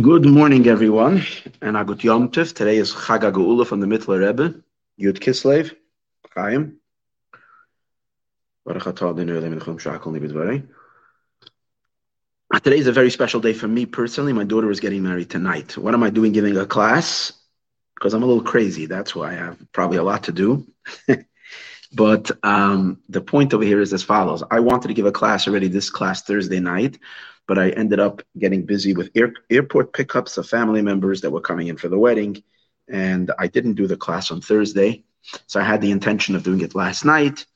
Good morning, everyone, and Agut Yom Tov. Today is Chag HaGeula from the Mittler Rebbe, Yud Kislev, Chaim. Ah, today is a very special day for me personally. My daughter is getting married tonight. What am I doing giving a class? Because I'm a little crazy. That's why I have probably a lot to do. but um, the point over here is as follows. I wanted to give a class already this class Thursday night but I ended up getting busy with air, airport pickups of family members that were coming in for the wedding. And I didn't do the class on Thursday. So I had the intention of doing it last night.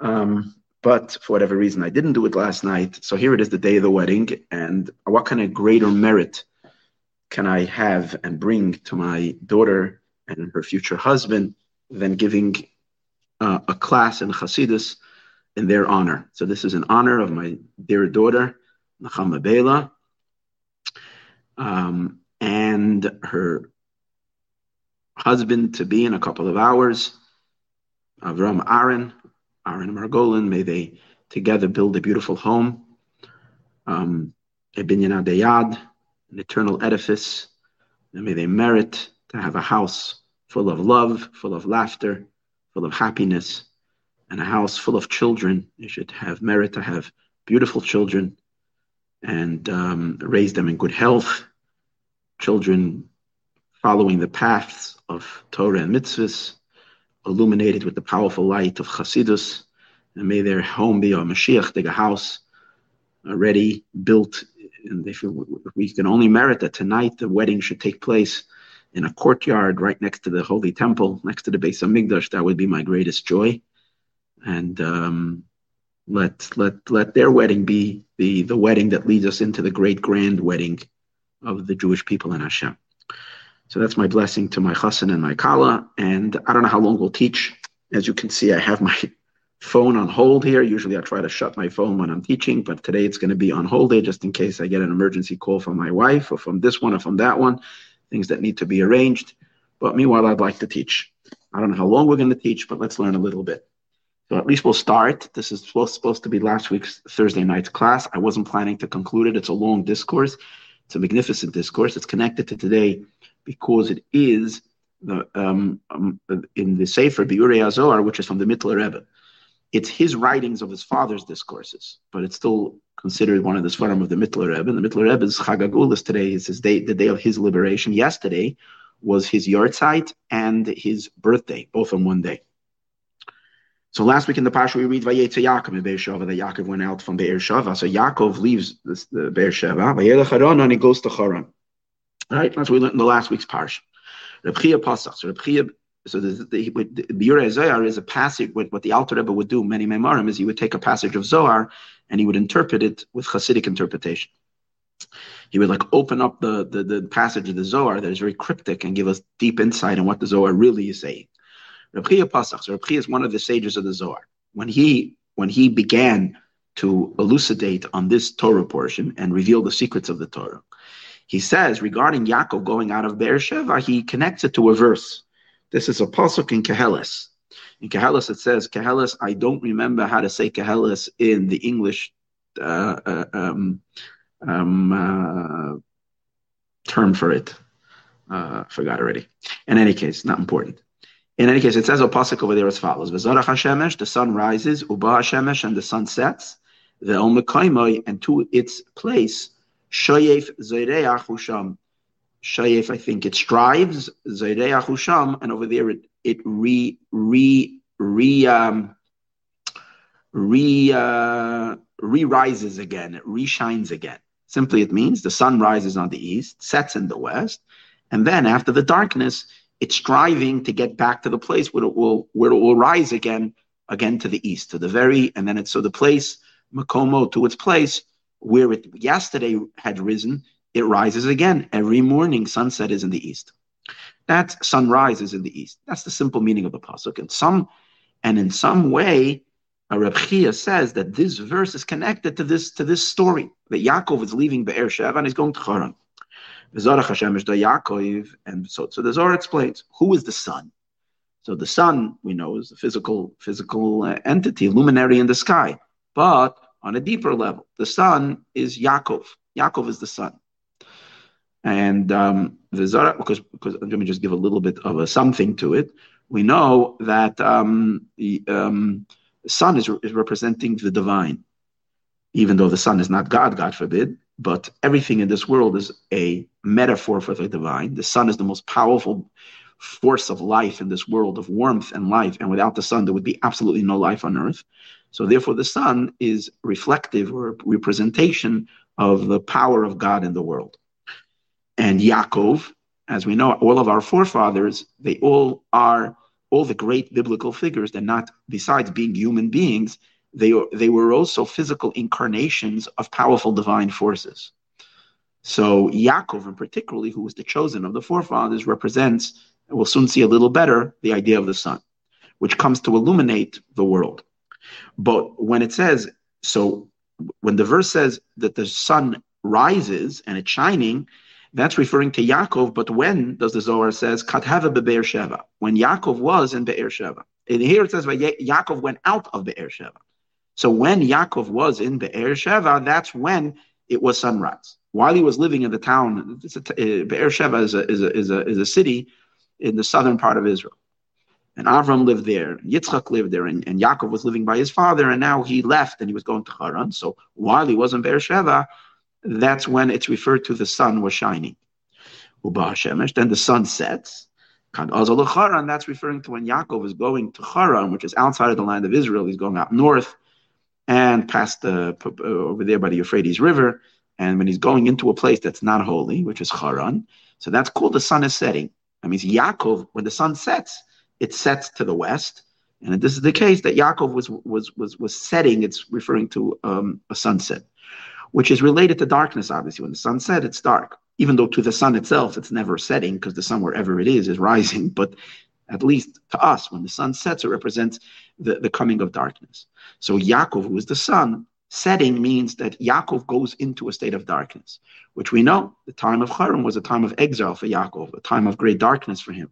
Um, but for whatever reason, I didn't do it last night. So here it is, the day of the wedding. And what kind of greater merit can I have and bring to my daughter and her future husband than giving uh, a class in Hasidus in their honor? So this is in honor of my dear daughter Nachama Bela, um, and her husband to be in a couple of hours, Avram Aaron, Aaron Margolin, may they together build a beautiful home, um, a binyan adayad, an eternal edifice, and may they merit to have a house full of love, full of laughter, full of happiness, and a house full of children. You should have merit to have beautiful children and um, raise them in good health. Children following the paths of Torah and mitzvahs, illuminated with the powerful light of Chasidus, and may their home be a Mashiach, dig a house already built. And if we can only merit that tonight the wedding should take place in a courtyard right next to the Holy Temple, next to the Beis Hamikdash, that would be my greatest joy. And um, let let let their wedding be the the wedding that leads us into the great grand wedding of the Jewish people in Hashem. So that's my blessing to my chassan and my kala. And I don't know how long we'll teach. As you can see, I have my phone on hold here. Usually I try to shut my phone when I'm teaching, but today it's going to be on hold here just in case I get an emergency call from my wife or from this one or from that one, things that need to be arranged. But meanwhile, I'd like to teach. I don't know how long we're going to teach, but let's learn a little bit. So at least we'll start. This is supposed, to be last week's Thursday night's class. I wasn't planning to conclude it. It's a long discourse. It's a magnificent discourse. It's connected to today because it is the, um, um, in the Sefer Biurei HaZohar, which is from the Mittler Rebbe. It's his writings of his father's discourses, but it's still considered one of the Svarim of the Mittler Rebbe. And the Mittler Rebbe's Chagagulis today is his day, the day of his liberation. Yesterday was his yahrzeit and his birthday, both on one day. So last week in the Pasha we read Vayetze Yaakov in Beersheba that Yaakov went out from Beersheba. So Yaakov leaves this, the Beersheba, Vayelech Haran, and he goes to Haran. Right, that's what we learned in the last week's Parsha. Reb Chia Pasach. So Reb Chia, so the, the, the, the Zohar is a passage. What, what the Alter Rebbe would do, many Memarim, is he would take a passage of Zohar and he would interpret it with Hasidic interpretation. He would like open up the, the, the passage of the Zohar that is very cryptic and give us deep insight on what the Zohar really is saying. Reb Chia Pasach. So Reb Chia is one of the sages of the Zohar. When he when he began to elucidate on this Torah portion and reveal the secrets of the Torah, he says regarding Yaakov going out of Beersheba, he connects it to a verse. This is a pasuk in Koheles. In Koheles, it says Koheles. I don't remember how to say Koheles in the English uh, uh, um, um, uh, term for it. Uh, forgot already. In any case, not important. In any case, it says a pasuk over there as follows: "V'zorach Hashemesh, the sun rises, uba Hashemesh, and the sun sets. The Mekaimai, and to its place, Shayef Zayreach Husham. Shayef, I think it strives Zayreach Husham, and over there it it re re re um, re uh, re rises again. It re shines again. Simply, it means the sun rises on the east, sets in the west, and then after the darkness it's striving to get back to the place where it will where it will rise again again to the east to the very and then it's so the place makomo to its place where it yesterday had risen it rises again every morning sunset is in the east that sun rises in the east that's the simple meaning of the pasuk and some and in some way Reb Chia says that this verse is connected to this to this story that Yaakov is leaving Be'er Sheva and he's going to Haran. V'zorach Hashem is Yaakov, and so so the Zohar explains who is the sun. So the sun we know is a physical physical uh, entity, luminary in the sky, but on a deeper level, the sun is Yaakov. Yaakov is the sun. And um, the Zohar, because, because let me just give a little bit of a something to it. We know that um, the um, sun is, is representing the divine, even though the sun is not God, God forbid. But everything in this world is a metaphor for the divine. The sun is the most powerful force of life in this world of warmth and life. And without the sun, there would be absolutely no life on earth. So therefore, the sun is reflective or representation of the power of God in the world. And Yaakov, as we know, all of our forefathers, they all are all the great biblical figures. They're not, besides being human beings, they, they were also physical incarnations of powerful divine forces. So Yaakov, in particularly, who was the chosen of the forefathers, represents, and we'll soon see a little better, the idea of the sun, which comes to illuminate the world. But when it says, so when the verse says that the sun rises and it's shining, that's referring to Yaakov. But when does the Zohar says Kathava be'er Sheva? When Yaakov was in Be'er Sheva. And here it says Yaakov went out of Be'er Sheva. So when Yaakov was in Be'er Sheva, that's when it was sunrise. While he was living in the town, uh, Be'er Sheva is a, is, a, is, a, is a city in the southern part of Israel. And Avram lived there, and Yitzchak lived there, and, and Yaakov was living by his father, and now he left and he was going to Haran. So while he was in Beer Sheva, that's when it's referred to the sun was shining. Then the sun sets. And that's referring to when Yaakov is going to Haran, which is outside of the land of Israel. He's going up north and past the over there by the Euphrates River. And when he's going into a place that's not holy, which is Haran, so that's called the sun is setting. That means Yaakov, when the sun sets, it sets to the west. And this is the case that Yaakov was was was was setting. It's referring to um, a sunset, which is related to darkness. Obviously, when the sun set, it's dark. Even though to the sun itself, it's never setting because the sun, wherever it is, is rising. But at least to us, when the sun sets, it represents the, the coming of darkness. So Yaakov, who is the sun, setting means that Yaakov goes into a state of darkness, which we know the time of Haran was a time of exile for Yaakov, a time of great darkness for him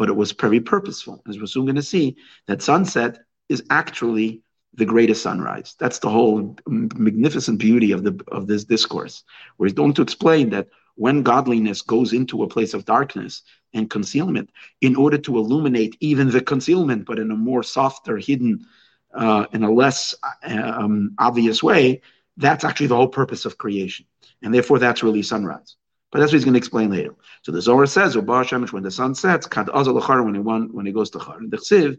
but it was very purposeful. As we're soon going to see, that sunset is actually the greatest sunrise. That's the whole magnificent beauty of the of this discourse, where he's going to explain that when godliness goes into a place of darkness and concealment, in order to illuminate even the concealment, but in a more softer, hidden, uh, in a less um, obvious way, that's actually the whole purpose of creation, and therefore that's really sunrise. But that's what he's going to explain later. So the Zohar says, when the sun sets, when he, when he goes to Char.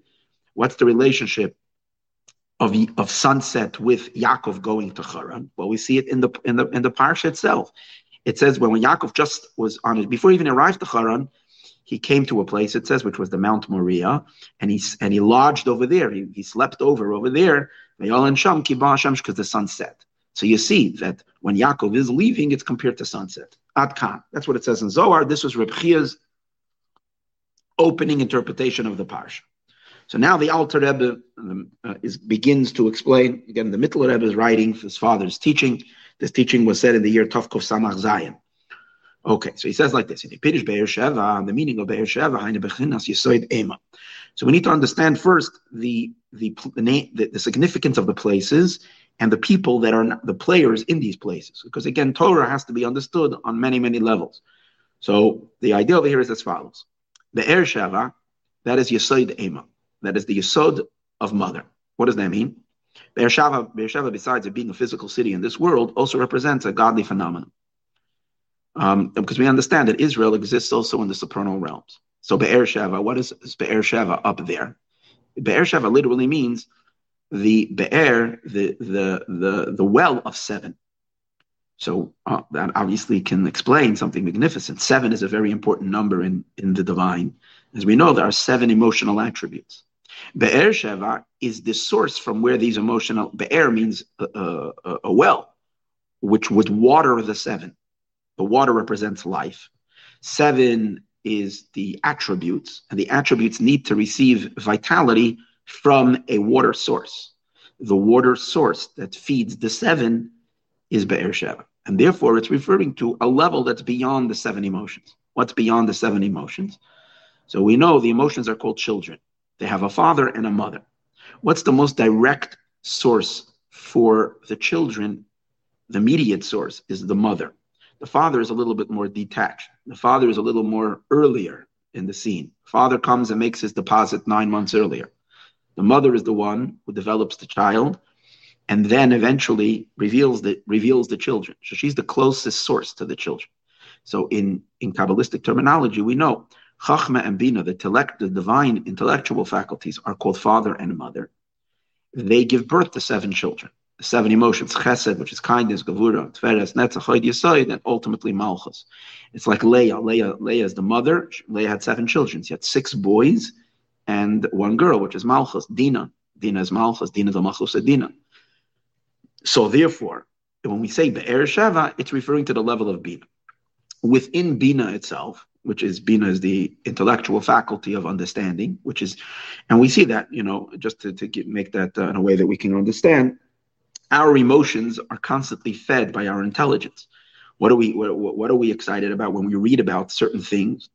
What's the relationship of, of sunset with Yaakov going to Haran? Well, we see it in the in the in the parsha itself. It says when, when Yaakov just was on it, before he even arrived to Haran, he came to a place, it says, which was the Mount Moriah, and he and he lodged over there. He, he slept over over there, because the sun set. So you see that when Yaakov is leaving, it's compared to sunset. Ad. That's what it says in Zohar. This was Reb Chia's opening interpretation of the parsha. So now the Alter Rebbe um, uh, is, begins to explain. Again, the Mittler Rebbe is writing his father's teaching. This teaching was said in the year Tovkov Samach Zayin. Okay, so he says like this: in the Pirish Be'er Sheva, the meaning of Be'er Sheva, Bechinas Yisoid Ema. So we need to understand first the the, the the significance of the places and the people that are the players in these places. Because again, Torah has to be understood on many, many levels. So the idea over here is as follows. The Er Shava, that is Yesod Ema. That is the Yesod of mother. What does that mean? Beersheba, Beersheba, besides it being a physical city in this world, also represents a godly phenomenon. Um, because we understand that Israel exists also in the supernal realms. So Be'er Sheva, what is, is Be'er Sheva up there? Be'er Sheva literally means the Be'er, the, the, the, the well of seven. So uh, that obviously can explain something magnificent. Seven is a very important number in, in the divine. As we know, there are seven emotional attributes. Be'er Sheva is the source from where these emotional, Be'er means a, a, a well, which would water the seven. The water represents life. Seven is the attributes, and the attributes need to receive vitality from a water source. The water source that feeds the seven is Be'er Sheva. And therefore, it's referring to a level that's beyond the seven emotions. What's beyond the seven emotions? So we know the emotions are called children. They have a father and a mother. What's the most direct source for the children? The immediate source is the mother. The father is a little bit more detached. The father is a little more earlier in the scene. Father comes and makes his deposit nine months earlier. The mother is the one who develops the child and then eventually reveals the reveals the children. So she's the closest source to the children. So in, in Kabbalistic terminology, we know Chachma and Bina, the, the divine intellectual faculties, are called father and mother. They give birth to seven children, the seven emotions, chesed, which is kindness, gavura, tveres, netzach, chod, yisoid, and ultimately malchus. It's like Leah. Leah. Leah is the mother. Leah had seven children. She had six boys and one girl, which is malchus, Dina. Dina is malchus, Dina the malchus Dina. So therefore, when we say Be'er Sheva, it's referring to the level of Bina. Within Bina itself, which is Bina is the intellectual faculty of understanding, which is, and we see that, you know, just to, to get, make that uh, in a way that we can understand, our emotions are constantly fed by our intelligence. What are we, what, what are we excited about when we read about certain things?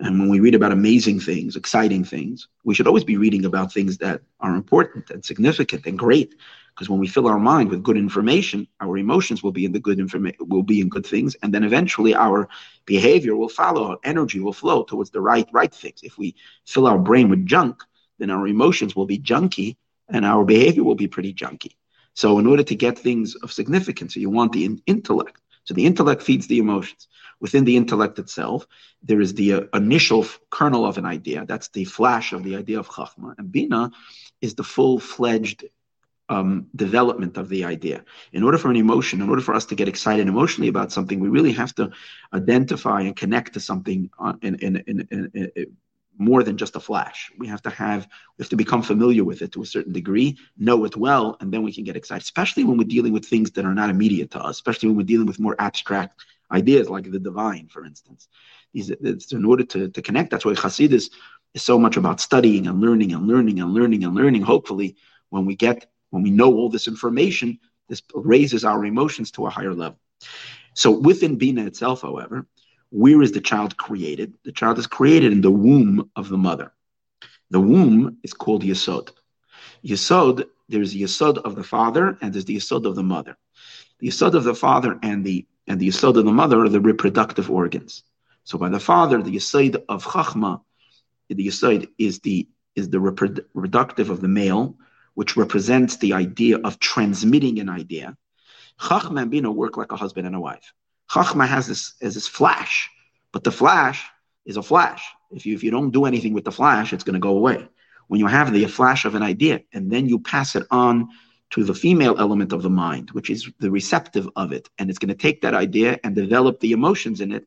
And when we read about amazing things, exciting things, we should always be reading about things that are important and significant and great. Because when we fill our mind with good information, our emotions will be in the good information, will be in good things, and then eventually our behavior will follow, our energy will flow towards the right right things. If we fill our brain with junk, then our emotions will be junky, and our behavior will be pretty junky. So, in order to get things of significance, you want the in- intellect. So, the intellect feeds the emotions. Within the intellect itself, there is the uh, initial kernel of an idea. That's the flash of the idea of Chachma. And Bina is the full fledged um, development of the idea. In order for an emotion, in order for us to get excited emotionally about something, we really have to identify and connect to something uh, in, in, in, more than just a flash. We have to have, we have to become familiar with it to a certain degree, know it well, and then we can get excited, especially when we're dealing with things that are not immediate to us, especially when we're dealing with more abstract ideas like the divine, for instance. These, in order to, to connect, that's why Hasidus is so much about studying and learning and learning and learning and learning. Hopefully, when we get when we know all this information, this raises our emotions to a higher level. So within Bina itself, however, where is the child created? The child is created in the womb of the mother. The womb is called Yesod. Yesod, there's the Yesod of the father and there's the Yesod of the mother. The Yesod of the father and the and the Yesod of the mother are the reproductive organs. So by the father, the Yesod of Chachma, the Yesod is the is the reproductive of the male, which represents the idea of transmitting an idea. Chachma and Bina work like a husband and a wife. Chachma has this as this flash, but the flash is a flash. If you if you don't do anything with the flash, it's going to go away. When you have the flash of an idea and then you pass it on to the female element of the mind, which is the receptive of it, and it's going to take that idea and develop the emotions in it.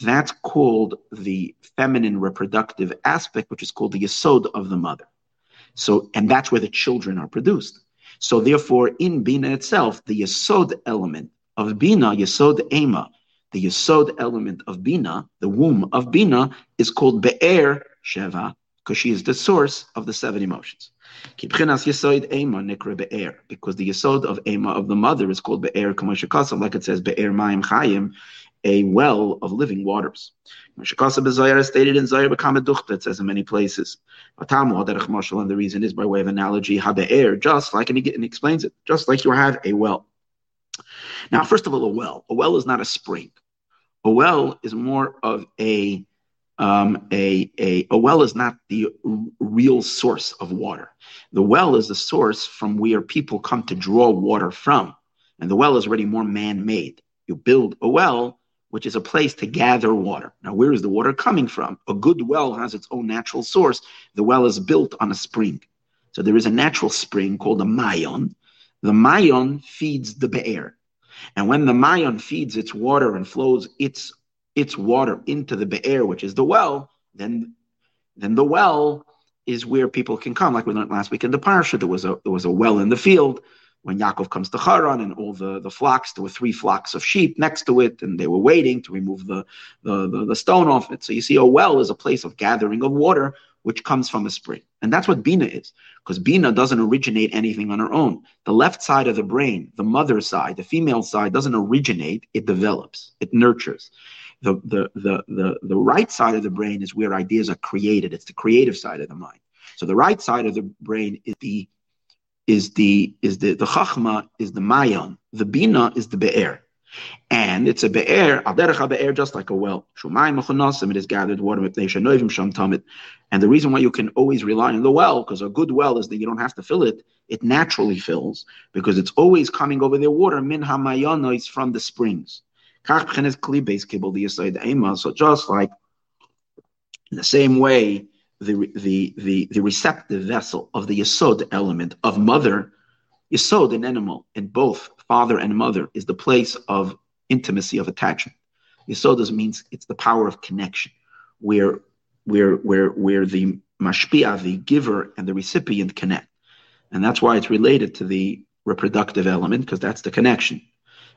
That's called the feminine reproductive aspect, which is called the yesod of the mother. So, and that's where the children are produced. So, therefore, in Bina itself, the Yesod element of Bina, Yesod Ema, the Yesod element of Bina, the womb of Bina, is called Be'er Sheva, because she is the source of the seven emotions. Because the Yesod of Ema of the mother is called Be'er Kamashakasa, like it says Be'er Maim Chayim, a well of living waters. Shekasa is stated in Zayar B'Kamaduchta, it says in many places. And the reason is by way of analogy, Habe'er, just like, and he, and he explains it, just like you have a well. Now, first of all, a well. A well is not a spring. A well is more of a um, a, a, a well is not the real source of water. The well is the source from where people come to draw water from. And the well is already more man made. You build a well which is a place to gather water. Now, where is the water coming from? A good well has its own natural source. The well is built on a spring. So there is a natural spring called a mayon. The mayon feeds the be'er. And when the mayon feeds its water and flows its, its water into the be'er, which is the well, then, then the well is where people can come. Like we learned last week in the parsha, there was a, there was a well in the field when Yaakov comes to Haran and all the, the flocks, there were three flocks of sheep next to it, and they were waiting to remove the, the, the, the stone off it. So you see, a well is a place of gathering of water, which comes from a spring. And that's what Bina is, because Bina doesn't originate anything on her own. The left side of the brain, the mother side, the female side, doesn't originate, it develops, it nurtures. The, the, the, the, the right side of the brain is where ideas are created, it's the creative side of the mind. So the right side of the brain is the is the is the the chachma is the mayon, the bina is the be'er. And it's a be'er, al be'er, just like a well. Shumayim mechunasim, it is gathered water, and the reason why you can always rely on the well, because a good well is that you don't have to fill it, it naturally fills, because it's always coming over the water, min is from the springs. So just like in the same way, the, the, the, the receptive vessel of the Yesod element of mother, Yesod, an animal, in both father and mother, is the place of intimacy, of attachment. Yesod means it's the power of connection, where, where, where, where the mashpia, the giver, and the recipient connect. And that's why it's related to the reproductive element, because that's the connection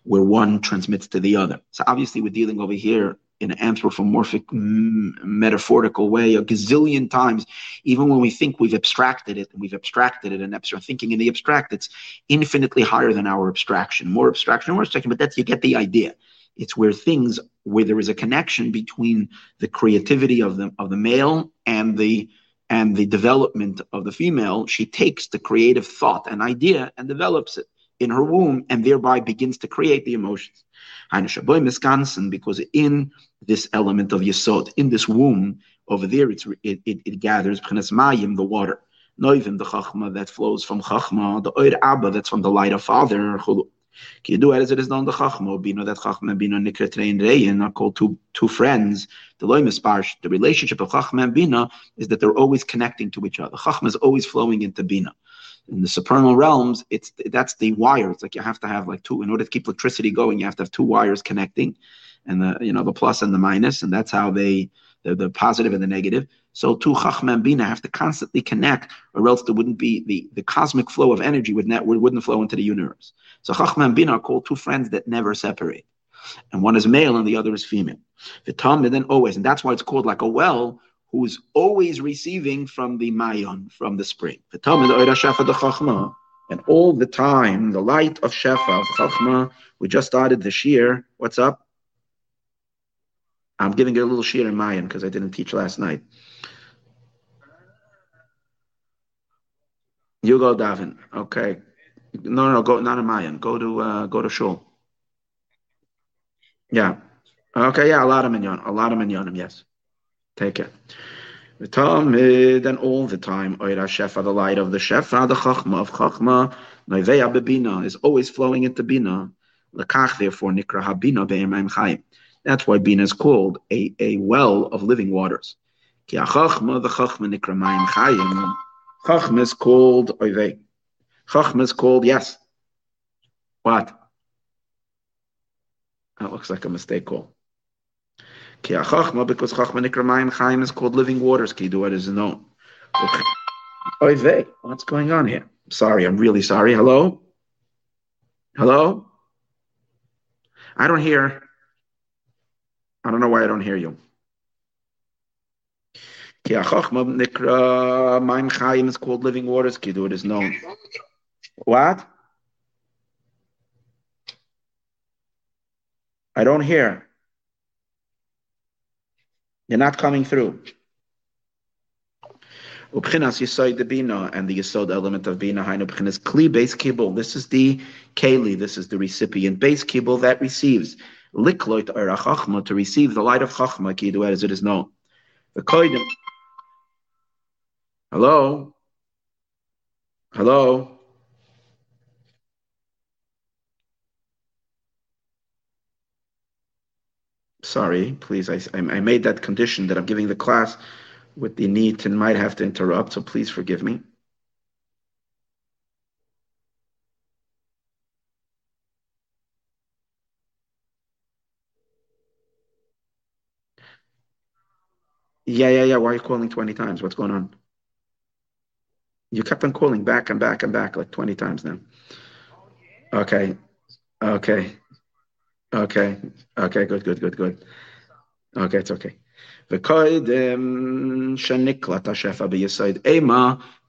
where one transmits to the other. So obviously, we're dealing over here in an anthropomorphic, mm, metaphorical way a gazillion times. Even when we think we've abstracted it, and we've abstracted it, and abstract thinking in the abstract, it's infinitely higher than our abstraction. More abstraction, more abstraction, but that's you get the idea. It's where things where there is a connection between the creativity of the of the male and the and the development of the female. She takes the creative thought and idea and develops it in her womb and thereby begins to create the emotions. Because in this element of Yesod, in this womb, over there it, it, it gathers the water. Noivim, the Chachma that flows from Chachma, the Oir Abba that's from the light of Father. Ki as it is known the Chachma, Bino that Chachma and Bino Nikretrein Reyin are called two, two friends. The Loimisparsh, the relationship of Chachma and Bina is that they're always connecting to each other. Chachma is always flowing into Bina in the supernal realms, it's that's the wire. It's like you have to have like two in order to keep electricity going. You have to have two wires connecting, and the you know the plus and the minus, and that's how they the, the positive and the negative. So two chachma and bina have to constantly connect, or else there wouldn't be the, the cosmic flow of energy would not wouldn't flow into the universe. So chachma and bina are called two friends that never separate, and one is male and the other is female. Tom and then always, and that's why it's called like a well who's always receiving from the mayon, from the spring. And all the time, the light of Shefa, of Chachma, we just started this year. What's up? I'm giving it a little shiur in Mayan because I didn't teach last night. You go, daven. Okay. No, no, no, go not in Mayan. Go to uh, go to Shul. Yeah. Okay, yeah, a lot of minyan. A lot of minyanim, yes. Take it. Talmud and all the time, Oira Shefa, the light of the Shefa, the Chachma of Chachma, Noiveya Bebina is always flowing into Bina. Lekach, therefore, Nikra Habina Be'emayim Chayim. That's why Bina is called a, a well of living waters. Ki the Chachma Nikra Mayim Chayim. Chachma is called Oivei. Chachma is called, yes. What? That looks like a mistake call. Ki chachma, because chachma nikramayim chaim is called living waters. Ki do it is known. Oy vey, what's going on here? Sorry, I'm really sorry. Hello? Hello? I don't hear. I don't know why I don't hear you. Ki chachma nikra mayim chaim is called living waters. Ki do it is known. What? I don't hear. You're not coming through. Ubchinas Yisoid the Bina and the Yisod element of Bina Hainu Ubchinas Kli base Kibble. This is the Keli, this is the recipient base Kibble that receives Likloit or Chachma to receive the light of Chachma, Kidu as it is known. The Koidim. Hello? Hello? Sorry, please, I, I made that condition that I'm giving the class with the need to might have to interrupt, so please forgive me. Yeah, yeah, yeah. Why are you calling 20 times? What's going on? You kept on calling back and back and back like 20 times now. Okay. Okay. Okay. Okay. Good. Good. Good. Good. Okay. It's okay.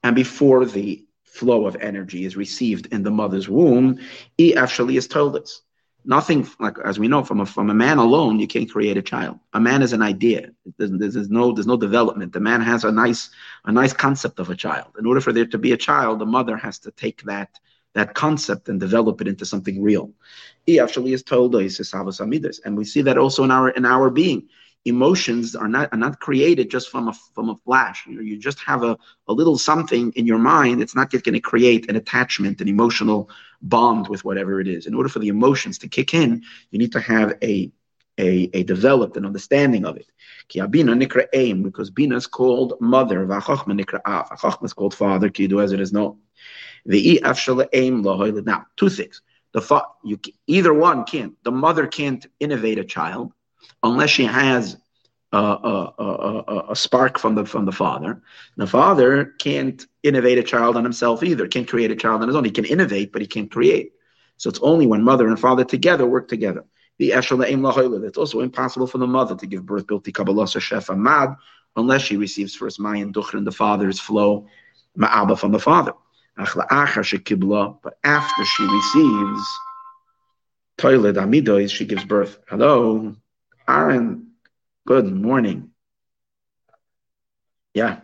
And before the flow of energy is received in the mother's womb, he actually is told us. Nothing like as we know from a from a man alone, you can't create a child. A man is an idea. There's, there's no there's no development. The man has a nice a nice concept of a child. In order for there to be a child, the mother has to take that that concept and develop it into something real. He actually is told and we see that also in our in our being. Emotions are not are not created just from a from a flash. You, know, you just have a, a little something in your mind. It's not going to create an attachment, an emotional bond with whatever it is. In order for the emotions to kick in, you need to have a a, a developed an understanding of it. Kiabina nikra aim Because Bina is called mother, Vachachma is called father, Kidu as it is known. Now, two things. The fa- you, either one can't. The mother can't innovate a child unless she has a, a, a, a, spark from the from the father. The father can't innovate a child on himself either. Can't create a child on his own. He can innovate, but he can't create. So it's only when mother and father together work together. The It's also impossible for the mother to give birth bilti kabbalah mad unless she receives first mayan duchrin, the father's flow, ma'aba from the father. But after she receives toilet amidois, she gives birth. Hello, Aaron. Good morning. Yeah.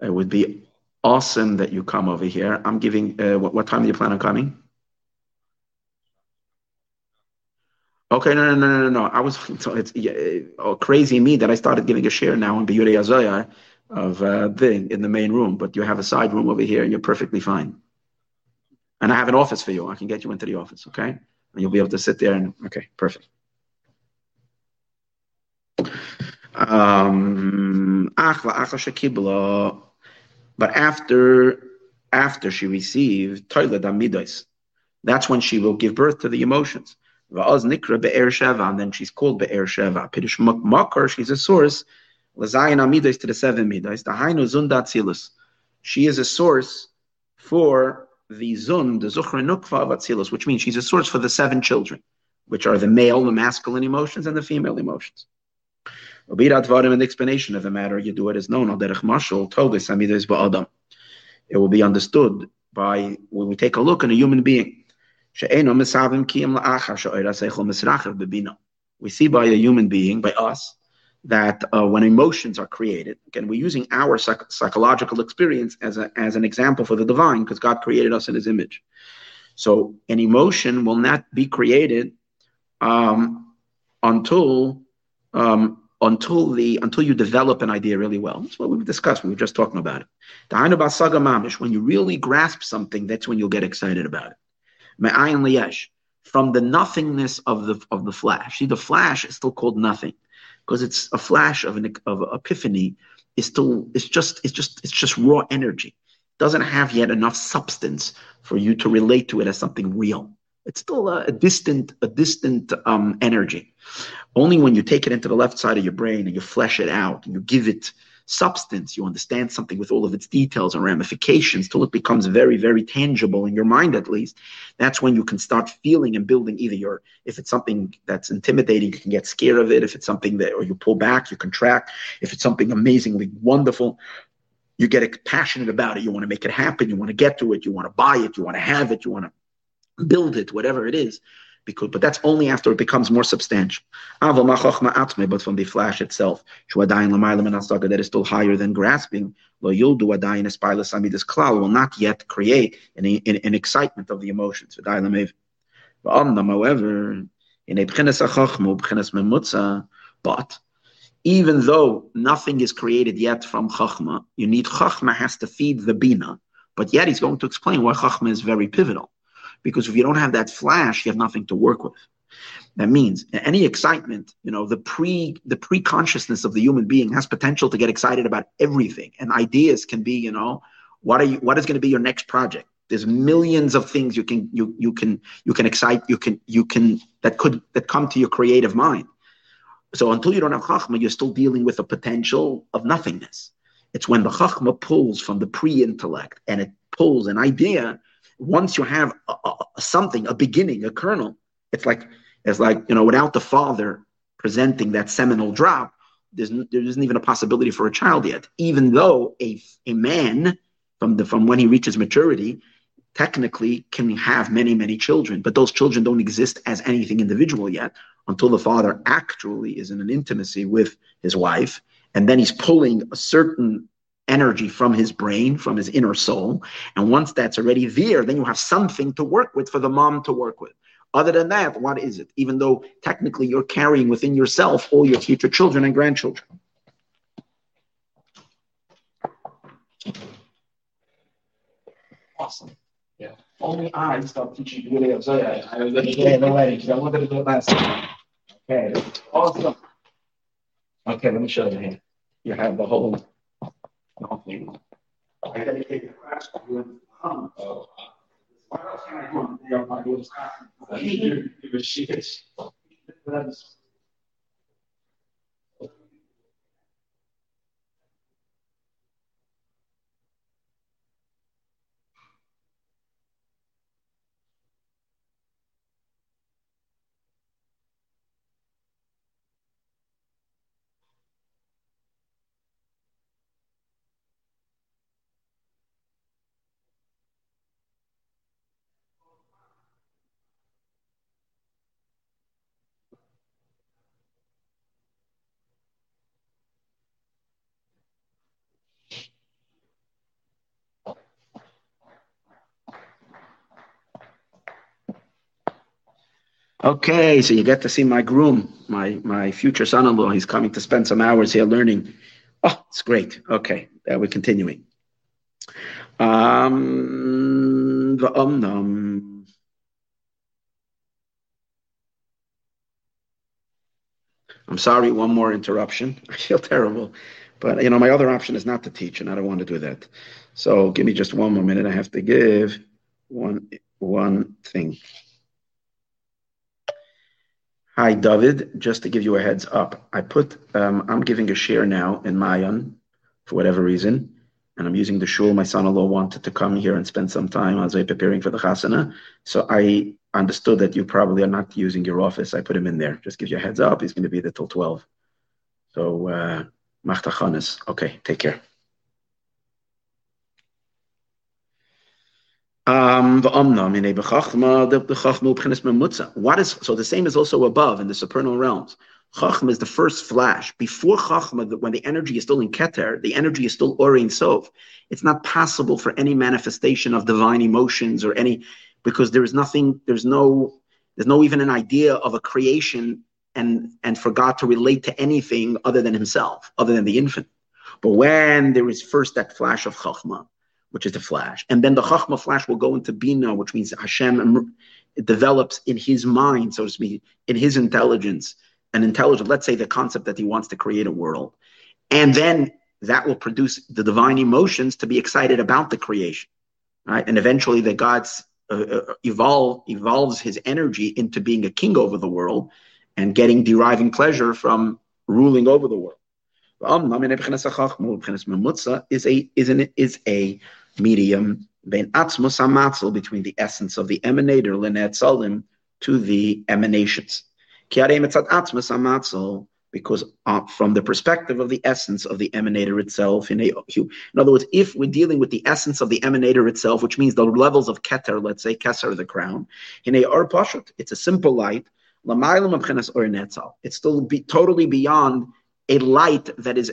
It would be awesome that you come over here. I'm giving. Uh, what, what time do you plan on coming? Okay, no, no, no, no, no. I was it's yeah, oh, crazy me that I started giving a share now in Biyure Azaya of uh, in the main room, but you have a side room over here and you're perfectly fine. And I have an office for you. I can get you into the office, okay? And you'll be able to sit there and okay, perfect. Um, but after after she received toilet amidos, that's when she will give birth to the emotions. And then she's called Be'er Sheva. Pidish Makar, she's a source Lazayin Amidas to the seven Midas. The Hainu Zundat Silus. She is a source for the Zun, the Zuchra Nukva of Atzilus, which means she's a source for the seven children, which are the male, the masculine emotions, and the female emotions. Obirat Vadim, an explanation of the matter, you do it as known, Derech Mashal, Togus Amidas Ba'adam. It will be understood by when we take a look at a human being. We see by a human being, by us, that uh, when emotions are created, again, we're using our psych- psychological experience as, a, as an example for the divine because God created us in his image. So an emotion will not be created um, until um, until the until you develop an idea really well. That's what we've discussed. We were just talking about it. When you really grasp something, that's when you'll get excited about it. Me'ayin liyesh. From the nothingness of the of the flash. See, the flash is still called nothing because it's a flash of an of epiphany is still it's just it's just it's just raw energy. It doesn't have yet enough substance for you to relate to it as something real. It's still a, a distant a distant um, energy. Only when you take it into the left side of your brain and you flesh it out and you give it substance, you understand something with all of its details and ramifications till it becomes very, very tangible in your mind, at least. That's when you can start feeling and building either your, if it's something that's intimidating, you can get scared of it. If it's something that, or you pull back, you contract. If it's something amazingly wonderful, you get passionate about it. You want to make it happen. You want to get to it. You want to buy it. You want to have it. You want to build it, whatever it is because, but that's only after it becomes more substantial. But from the flash itself, that is still higher than grasping, will not yet create an, an, an excitement of the emotions. However, but even though nothing is created yet from Chachma, you need Chachma has to feed the Bina. But yet he's going to explain why Chachma is very pivotal because if you don't have that flash, you have nothing to work with. That means any excitement, you know, the pre the pre-consciousness of the human being has potential to get excited about everything. And ideas can be, you know, what are you what is going to be your next project? There's millions of things you can you you can you can excite you can you can that could that come to your creative mind. So until you don't have chachma, you're still dealing with a potential of nothingness. It's when the chachma pulls from the pre-intellect and it pulls an idea once you have a, a, something, a beginning, a kernel, it's like it's like you know, without the father presenting that seminal drop, there's there isn't even a possibility for a child yet. Even though a a man from the from when he reaches maturity technically can have many many children, but those children don't exist as anything individual yet until the father actually is in an intimacy with his wife, and then he's pulling a certain energy from his brain, from his inner soul. And once that's already there, then you have something to work with for the mom to work with. Other than that, what is it? Even though technically you're carrying within yourself all your future children and grandchildren. Awesome. Yeah. Only I stop teaching videos. Oh, yeah. I was going to say the way because I wanted to do it last time. Okay. Awesome. Okay, let me show you here. You have the whole, the. I dedicate the class to you. Oh. What else can I do? You know, my little class. You were sheepish. Okay, so you get to see my groom, my my future son-in-law. He's coming to spend some hours here learning. Oh, it's great. Okay, uh, we're continuing. Um, the um, I'm sorry, one more interruption. I feel terrible, but you know my other option is not to teach, and I don't want to do that. So give me just one more minute. I have to give one one thing. Hi, David. Just to give you a heads up, I put um, I'm giving a share now in Mayan for whatever reason, and I'm using the shul. My son-in-law wanted to come here and spend some time as I preparing for the chasana. So I understood that you probably are not using your office. I put him in there. Just give you a heads up. He's going to be there till twelve. So, uh, Okay, take care. Um, what is so the same is also above in the supernal realms. Chachma is the first flash. Before Chachma, when the energy is still in Keter, the energy is still Orin Sof. It's not possible for any manifestation of divine emotions or any, because there is nothing, there's no, there's no even an idea of a creation and, and for God to relate to anything other than himself, other than the infinite. But when there is first that flash of Chachma, which is the flash. And then the Chachma flash will go into Bina, which means Hashem develops in his mind, so to speak, in his intelligence, an intelligence, let's say the concept that he wants to create a world. And then that will produce the divine emotions to be excited about the creation. Right? And eventually the God's uh, uh evolve evolves his energy into being a king over the world and getting deriving pleasure from ruling over the world. Is a is an is a medium ben atzmos amatzel, between the essence of the emanator lenetzalim to the emanations. Because uh, from the perspective of the essence of the emanator itself, in, a, in other words, if we're dealing with the essence of the emanator itself, which means the levels of keter, let's say keser, the crown, in a or it's a simple light. It's still be, totally beyond a light that is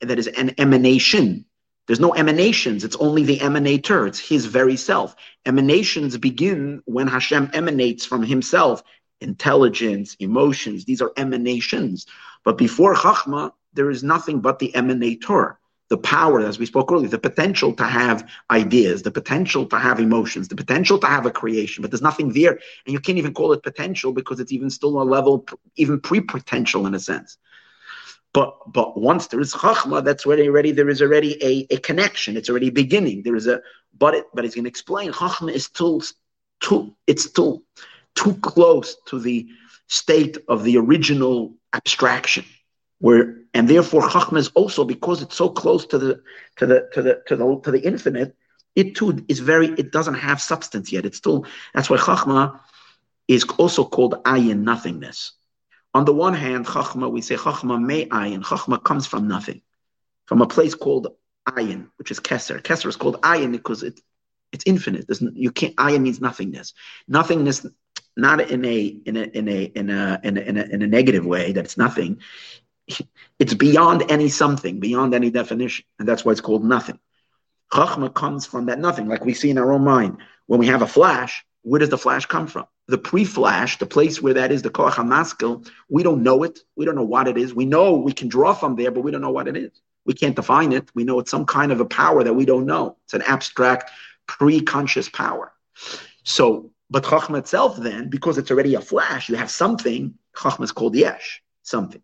that is an emanation there's no emanations. It's only the emanator. It's his very self. Emanations begin when Hashem emanates from himself. Intelligence, emotions, these are emanations. But before Chachma, there is nothing but the emanator. The power, as we spoke earlier, the potential to have ideas, the potential to have emotions, the potential to have a creation, but there's nothing there. And you can't even call it potential because it's even still a level, even pre potential in a sense. But but once there is chachma, that's already already there is already a, a connection. It's already beginning. There is a but it but he's going to explain chachma is still too it's still too close to the state of the original abstraction where and therefore chachma is also because it's so close to the to the to the to the to the infinite it too is very it doesn't have substance yet it's still that's why chachma is also called ayin nothingness on the one hand, Chachma, we say Chachma may ayin. Chachma comes from nothing, from a place called ayin, which is Keser. Keser is called ayin because it, it's infinite. There's, you can't, ayin means nothingness. Nothingness, not in a, in a, in a, in a, in a, in a, in a negative way that it's nothing. it's beyond any something, beyond any definition. And that's why it's called nothing. Chachma comes from that nothing, like we see in our own mind. When we have a flash, where does the flash come from? The pre-flash, the place where that is, the koach hamaskil, we don't know it. We don't know what it is. We know we can draw from there, but we don't know what it is. We can't define it. We know it's some kind of a power that we don't know. It's an abstract, pre-conscious power. So, but chachma itself, then, because it's already a flash, you have something. Chachma is called yesh, something.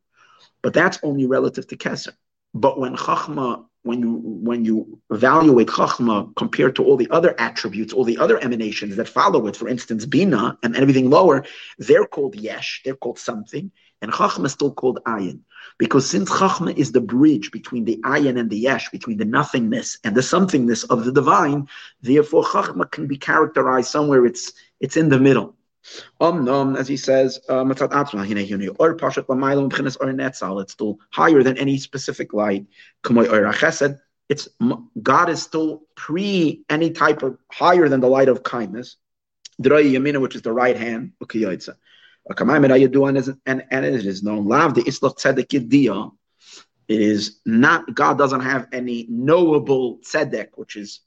But that's only relative to keser. But when chachma when you when you evaluate chachma compared to all the other attributes, all the other emanations that follow it, for instance, bina and everything lower, they're called yesh, they're called something, and chachma is still called ayin. Because since chachma is the bridge between the ayin and the yesh, between the nothingness and the somethingness of the divine, therefore chachma can be characterized somewhere it's it's in the middle. Um, as he says, uh, it's still higher than any specific light. It's God is still pre any type of higher than the light of kindness. Which is the right hand. And, and it is known. It is not, God doesn't have any knowable tzedek, which is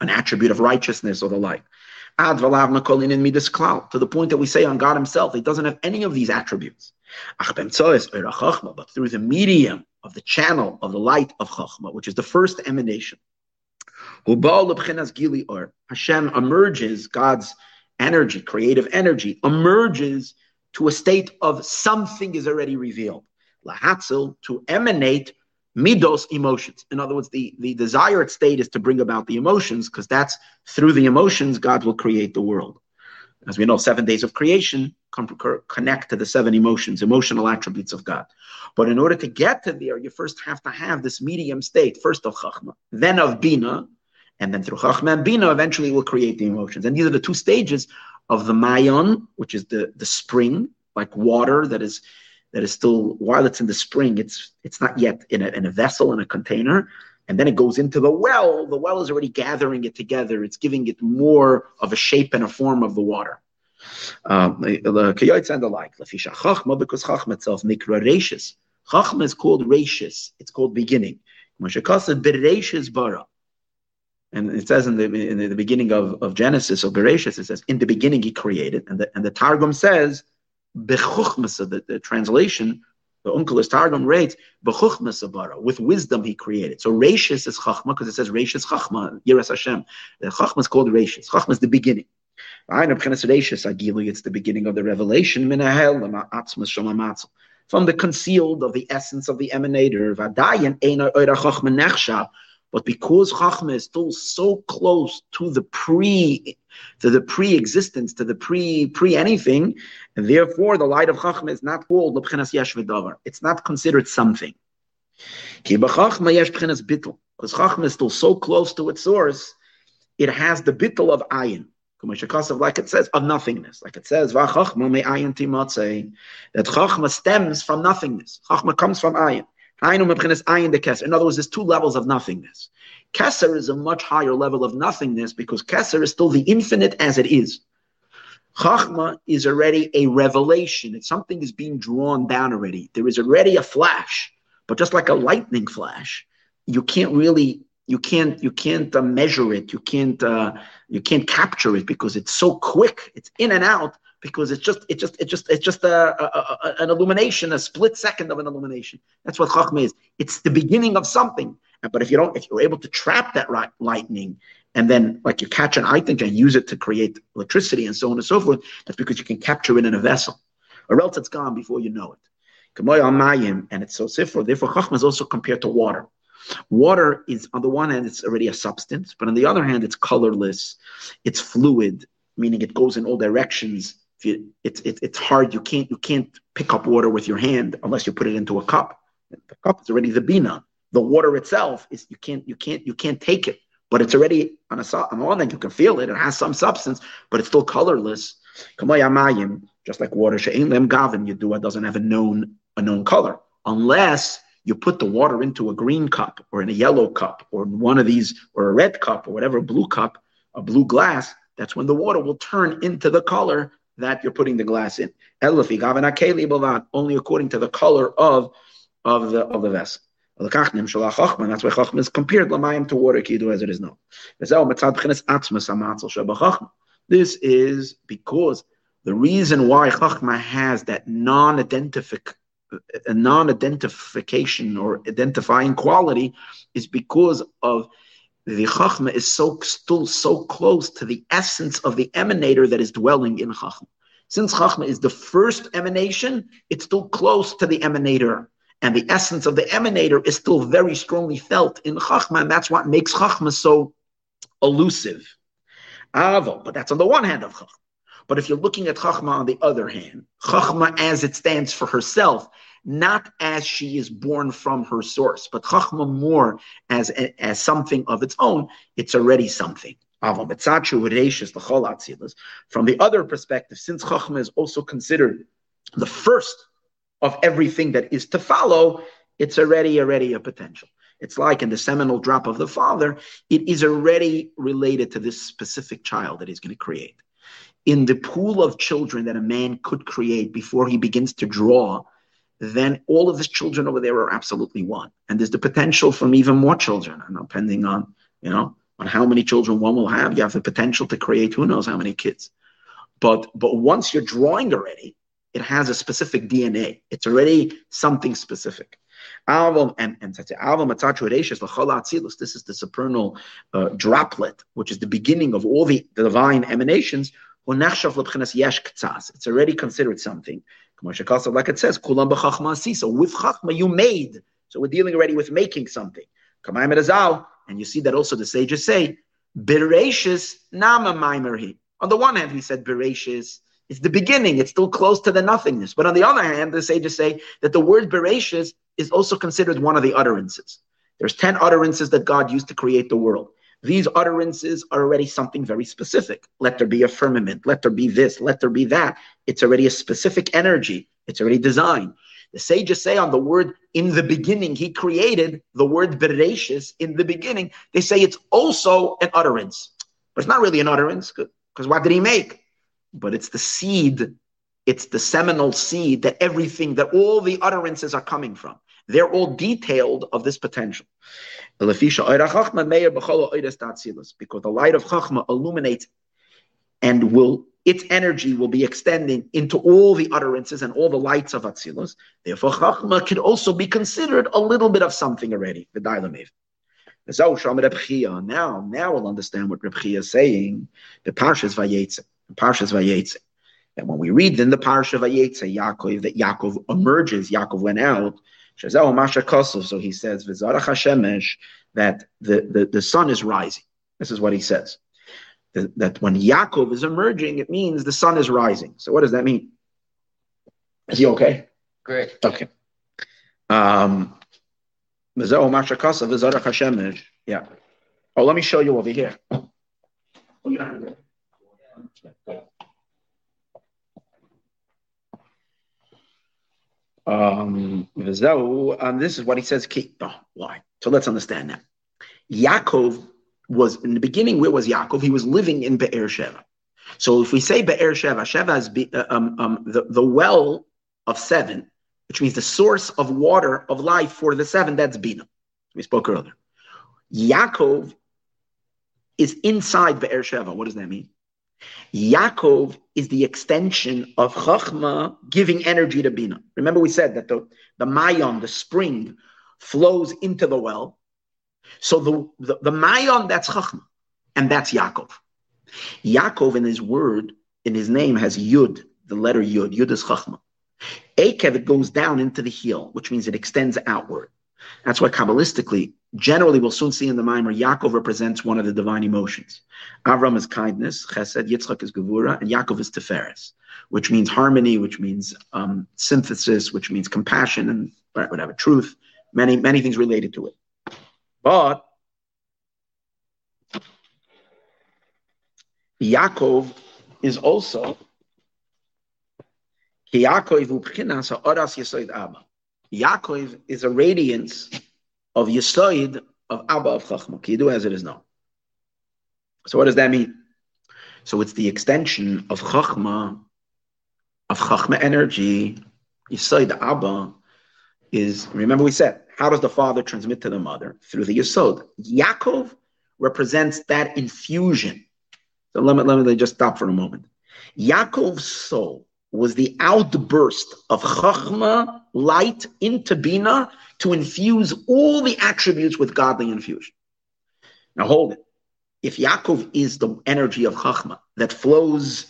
an attribute of righteousness or the like. Ad to the point that we say on God Himself, He doesn't have any of these attributes. But through the medium of the channel of the light of Chachma, which is the first emanation, Hashem emerges, God's energy, creative energy, emerges to a state of something is already revealed. Lahatzel, to emanate midos emotions. In other words, the, the desired state is to bring about the emotions because that's through the emotions God will create the world. As we know, seven days of creation connect to the seven emotions, emotional attributes of God. But in order to get to there, you first have to have this medium state, first of Chachma, then of Bina, and then through Chachma and Bina, eventually will create the emotions. And these are the two stages of the Mayon, which is the, the spring, like water that is that is still while it's in the spring, it's it's not yet in a, in a vessel in a container, and then it goes into the well. The well is already gathering it together. It's giving it more of a shape and a form of the water. Um, and the like. Because Chachma itself nikra reishis. Chachma is called reishis. It's called beginning. bara. And it says in the in the beginning of, of Genesis or Bereshis, it says, in the beginning he created. And the, and the Targum says, Bechuchmasa, the, the translation, the Onkelos Targum writes, Bechuchmasa bara, with wisdom he created. So Reishis is Chachma, because it says Reishis Chachma, Yiras Hashem. The Chachma is called Reishis. Chachma is the beginning. It's the beginning of the revelation, from the concealed of the essence of the emanator. But because Chachma is still so close to the pre, to the pre-existence, to the pre pre anything, and therefore the light of Chachma is not called lebchinas yesh v'davar. It's not considered something. Because Chachma is still so close to its source, it has the bittel of ayin. Like it says, of nothingness. Like it says, that Chachma stems from nothingness. Chachma comes from ayin. In other words, there's two levels of nothingness. Kesser is a much higher level of nothingness because Kesser is still the infinite as it is. Chachma is already a revelation. It's something is being drawn down already. There is already a flash, but just like a lightning flash, you can't really you can't you can't uh, measure it. You can't uh, you can't capture it because it's so quick. It's in and out because it's just it's just it's just it's just a, a, a, an illumination, a split second of an illumination. That's what chachma is. It's the beginning of something. But if you don't, if you're able to trap that lightning and then like you catch an item and use it to create electricity and so on and so forth, that's because you can capture it in a vessel, or else it's gone before you know it. And it's so sifra. Therefore, chachma is also compared to water. Water is on the one hand, it's already a substance, but on the other hand, it's colorless, it's fluid, meaning it goes in all directions you, it's it, it's hard. You can't you can't pick up water with your hand unless you put it into a cup. The cup is already the bina. The water itself is you can't you can't you can't take it, but it's already on a on one hand you can feel it. It has some substance, but it's still colorless. Just like water, them gavin it doesn't have a known a known color unless you put the water into a green cup or in a yellow cup or in one of these or a red cup or whatever blue cup, a blue glass. That's when the water will turn into the color that you're putting the glass in. Only according to the color of, of the of the vessel. That's why Chachma is compared Lamayim to water, Kidu as it is known. This is because the reason why Chachma has that non-identific uh, non-identification or identifying quality is because of the Chachma is so still so close to the essence of the emanator that is dwelling in Chachma. Since Chachma is the first emanation, it's still close to the emanator. And the essence of the emanator is still very strongly felt in Chachma, and that's what makes Chachma so elusive. Avo, but that's on the one hand of Chachma. But if you're looking at Chachma on the other hand, Chachma as it stands for herself, not as she is born from her source, but Chachma more as, as something of its own, it's already something. From the other perspective, since Chachma is also considered the first of everything that is to follow, it's already already a potential. It's like in the seminal drop of the father, it is already related to this specific child that he's going to create. In the pool of children that a man could create before he begins to draw, then all of his children over there are absolutely one. And there's the potential from even more children, and depending on, you know, on how many children one will have, you have the potential to create who knows how many kids. But but once you're drawing already, it has a specific DNA. It's already something specific. And, and this is the supernal uh, droplet, which is the beginning of all the, the divine emanations. It's already considered something. Like it says, so with chachma you made. So we're dealing already with making something. And you see that also the sages say, Bereshis nama maimerhi. On the one hand, we said Bereshis it's the beginning. It's still close to the nothingness. But on the other hand, the sages say that the word Bereshis is also considered one of the utterances. There's 10 utterances that God used to create the world. These utterances are already something very specific. Let there be a firmament. Let there be this. Let there be that. It's already a specific energy. It's already designed. The sages say on the word in the beginning, he created the word Bereshis in the beginning. They say it's also an utterance. But it's not really an utterance because what did he make? but it's the seed, it's the seminal seed that everything, that all the utterances are coming from. They're all detailed of this potential. Because the light of Chachma illuminates and will its energy will be extending into all the utterances and all the lights of Atzilus. Therefore, Chachma could also be considered a little bit of something already. Now, now we'll understand what Reb is saying. The Parshas Vayetze. Parshas Vayetze. And when we read in the Parsha Vayetze, Yaakov, that Yaakov emerges, Yaakov went out, so he says, that the, the, the sun is rising. This is what he says. That, that when Yaakov is emerging, it means the sun is rising. So what does that mean? Is he okay? Great. Okay. Um, yeah. Oh, let me show you over here. Um, and this is what he says. Oh, why? So let's understand that. Yaakov was in the beginning. Where was Yaakov? He was living in Be'er Sheva. So if we say Be'er Sheva, Sheva is be, uh, um, um, the, the well of seven, which means the source of water of life for the seven. That's Bina. We spoke earlier. Yaakov is inside Be'er Sheva. What does that mean? Yaakov is the extension of Chachma giving energy to Bina. Remember, we said that the, the Mayon, the spring, flows into the well. So the, the, the Mayon, that's Chachma, and that's Yaakov. Yaakov in his word, in his name, has Yud, the letter Yud. Yud is Chachma. Akev, it goes down into the heel, which means it extends outward. That's why Kabbalistically, generally, we'll soon see in the Mimer, Yaakov represents one of the divine emotions. Avram is kindness, Chesed, Yitzchak is Gevura, and Yaakov is Tiferes, which means harmony, which means um, synthesis, which means compassion and whatever, truth, many, many things related to it. But Yaakov is also Yaakov Yaakov is a radiance of Yisoid of Abba of Chachma, Kidu as it is known. So what does that mean? So it's the extension of Chachma of Chachma energy, Yisod Abba, is remember we said, how does the father transmit to the mother? Through the Yisod. Yaakov represents that infusion. So let me, let me just stop for a moment. Yaakov's soul was the outburst of Chachma, light into Bina, to infuse all the attributes with godly infusion. Now hold it. If Yaakov is the energy of Chachma that flows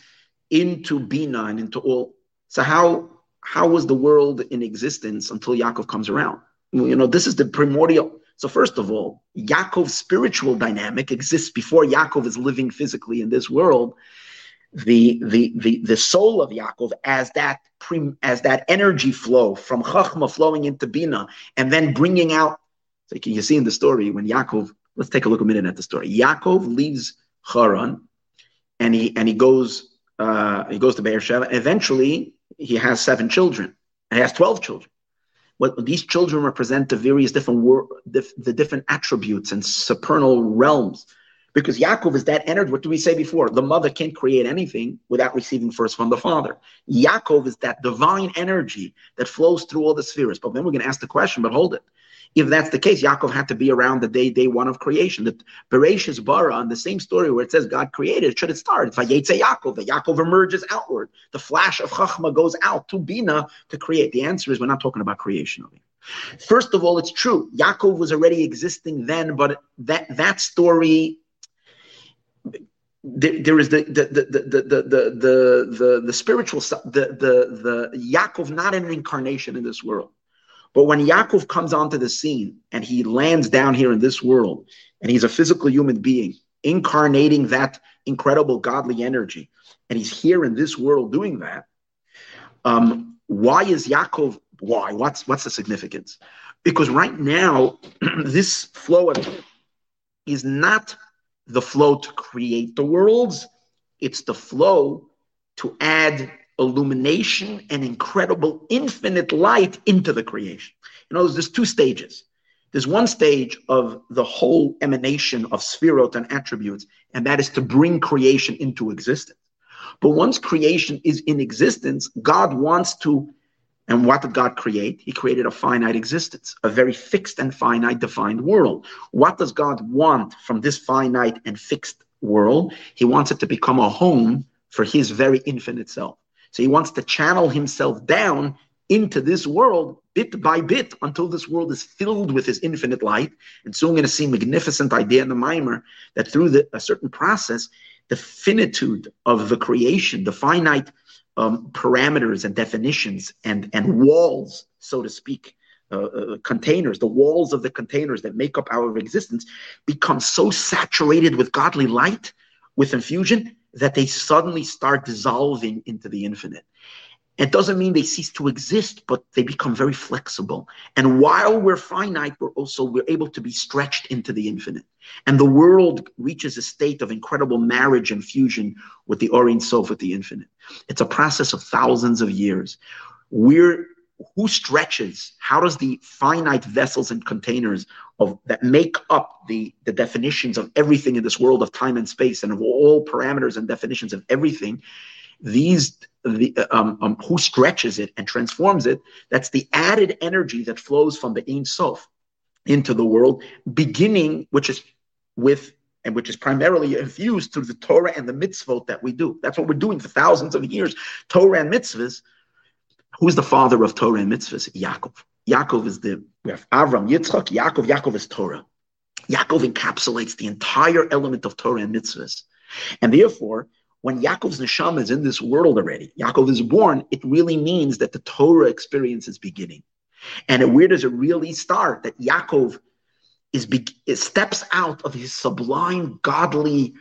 into Bina and into all, so how how was the world in existence until Yaakov comes around? You know, this is the primordial. So first of all, Yaakov's spiritual dynamic exists before Yaakov is living physically in this world. The the the the soul of Yaakov as that prim, as that energy flow from Chachma flowing into Bina and then bringing out. You see in the story when Yaakov. Let's take a look a minute at the story. Yaakov leaves Haran, and he and he goes uh, he goes to Beersheba. Eventually, he has seven children. He has twelve children. What these children represent the various different wor- the different attributes and supernal realms. Because Yaakov is that energy. What did we say before? The mother can't create anything without receiving first from the father. Yaakov is that divine energy that flows through all the spheres. But then we're going to ask the question, but hold it. If that's the case, Yaakov had to be around the day, day one of creation. The Bereshis bara on the same story where it says God created, should it start? Vayetze Yaakov. The Yaakov emerges outward. The flash of Chachma goes out to Bina to create. The answer is we're not talking about creation over here. First of all, it's true. Yaakov was already existing then, but that that story there, there is the the the the the the the, the spiritual the the the Yaakov not an incarnation in this world. But when Yaakov comes onto the scene and he lands down here in this world, and he's a physical human being, incarnating that incredible godly energy, and he's here in this world doing that, um, why is Yaakov? Why? What's what's the significance? Because right now, this flow of is not the flow to create the worlds; it's the flow to add illumination and incredible infinite light into the creation. You know, there's two stages. There's one stage of the whole emanation of sefirot and attributes, and that is to bring creation into existence. But once creation is in existence, God wants to, and what did God create? He created a finite existence, a very fixed and finite defined world. What does God want from this finite and fixed world? He wants it to become a home for his very infinite self. So he wants to channel himself down into this world bit by bit until this world is filled with his infinite light. And so I'm going to see a magnificent idea in the mimer that through the, a certain process, the finitude of the creation, the finite um, parameters and definitions and, and walls, so to speak, uh, uh, containers, the walls of the containers that make up our existence, become so saturated with godly light, with infusion, that they suddenly start dissolving into the infinite. It doesn't mean they cease to exist, but they become very flexible. And while we're finite, we're also we're able to be stretched into the infinite. And the world reaches a state of incredible marriage and fusion with the Ohr Ein Sof, with the infinite. It's a process of thousands of years. We're who stretches? How does the finite vessels and containers of that make up the, the definitions of everything in this world of time and space and of all parameters and definitions of everything, these the, um, um, who stretches it and transforms it, that's the added energy that flows from the Ein Sof into the world, beginning, which is with and which is primarily infused through the Torah and the mitzvot that we do. That's what we're doing for thousands of years. Torah and mitzvahs. Who's the father of Torah and mitzvahs? Yaakov. Yaakov is the we have Avram, Yitzchak, Yaakov. Yaakov is Torah. Yaakov encapsulates the entire element of Torah and mitzvahs, and therefore when Yaakov's neshama is in this world already, Yaakov is born, it really means that the Torah experience is beginning. And where does it really start? That Yaakov is, be, steps out of his sublime godly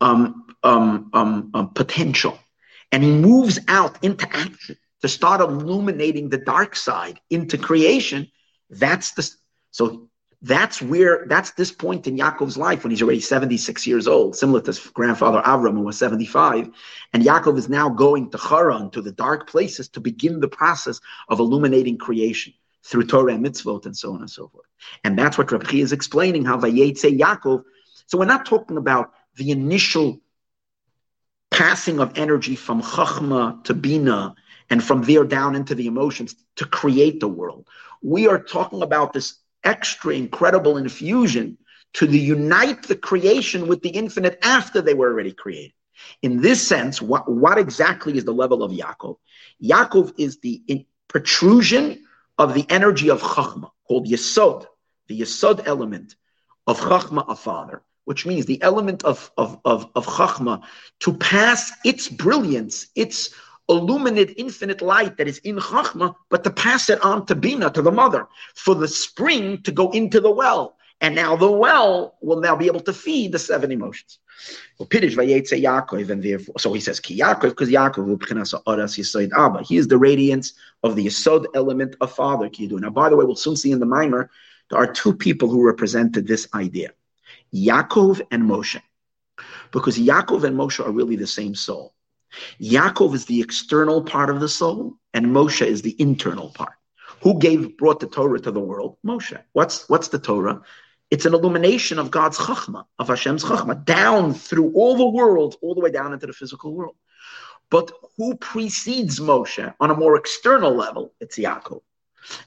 um, um, um, um, potential, and he moves out into action to start illuminating the dark side into creation. That's the so that's where that's this point in Yaakov's life when he's already 76 years old, similar to his grandfather Avram, who was 75. And Yaakov is now going to Haran, to the dark places, to begin the process of illuminating creation through Torah and mitzvot and so on and so forth. And that's what Rabbi is explaining how Vayetze Yaakov. So we're not talking about the initial passing of energy from Chachma to Bina and from there down into the emotions to create the world. We are talking about this extra incredible infusion to the unite the creation with the infinite after they were already created. In this sense, what, what exactly is the level of Yaakov? Yaakov is the in, protrusion of the energy of Chachma, called Yesod, the Yesod element of Chachma, a father, which means the element of, of, of, of Chachma to pass its brilliance, its illuminate infinite light that is in Chachma, but to pass it on to Bina, to the mother, for the spring to go into the well. And now the well will now be able to feed the seven emotions. So he says, Ki Yaakov, because Yaakov, Abba. He is the radiance of the Yesod element of Father. Now, by the way, we'll soon see in the Mimer, there are two people who represented this idea Yaakov and Moshe. Because Yaakov and Moshe are really the same soul. Yaakov is the external part of the soul, and Moshe is the internal part. Who gave brought the Torah to the world? Moshe. What's what's the Torah? It's an illumination of God's chachma, of Hashem's chachma, down through all the world, all the way down into the physical world. But who precedes Moshe on a more external level? It's Yaakov.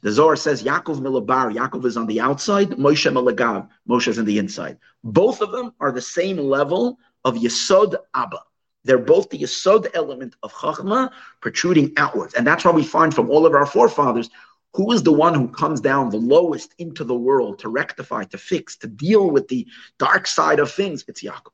The Zohar says Yaakov milabar, Yaakov is on the outside, Moshe milagav, Moshe is on the inside. Both of them are the same level of Yesod Abba. They're both the Yesod element of Chachma protruding outwards. And that's why we find from all of our forefathers who is the one who comes down the lowest into the world to rectify, to fix, to deal with the dark side of things? It's Yaakov.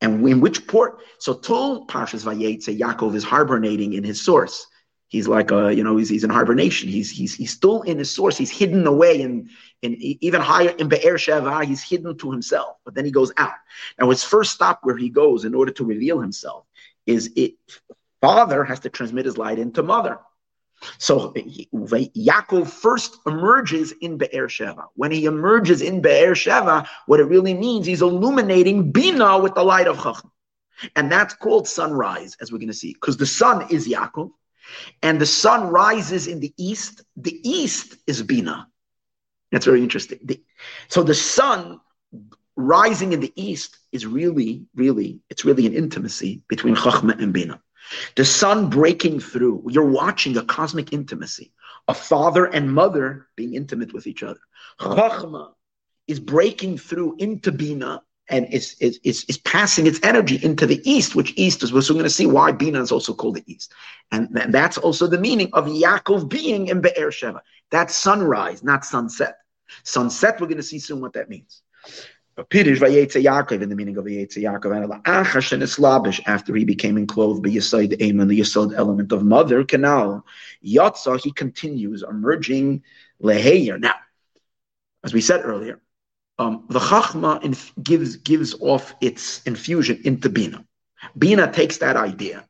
And in which port? So Tol Parshas Vayetze, Yaakov is hibernating in his source. He's like a, you know, he's, he's in hibernation. He's, he's, he's still in his source. He's hidden away in, in even higher in Be'er Sheva. He's hidden to himself, but then he goes out. Now his first stop where he goes in order to reveal himself is it, father has to transmit his light into mother. So Yaakov first emerges in Be'er Sheva. When he emerges in Be'er Sheva, what it really means, he's illuminating Bina with the light of Chacham. And that's called sunrise, as we're going to see, because the sun is Yaakov, and the sun rises in the east. The east is Bina. That's very interesting. The, so the sun rising in the east is really, really, it's really an intimacy between Chachma and Bina. The sun breaking through. You're watching a cosmic intimacy, a father and mother being intimate with each other. Chachma is breaking through into Bina and it's, is, is, passing its energy into the east, which east is, we're soon going to see why Bina is also called the east. And, and that's also the meaning of Yaakov being in Be'er Sheva. That's sunrise, not sunset. Sunset, we're going to see soon what that means. Pirish vayetze Yaakov in the meaning of vayetze Yaakov and achash ah, slabish after he became enclosed by Yesod Amen, the Yesod element of mother canal. Yatsa he continues emerging leheyer. Now, as we said earlier, um, the Chachma inf- gives gives off its infusion into Bina. Bina takes that idea,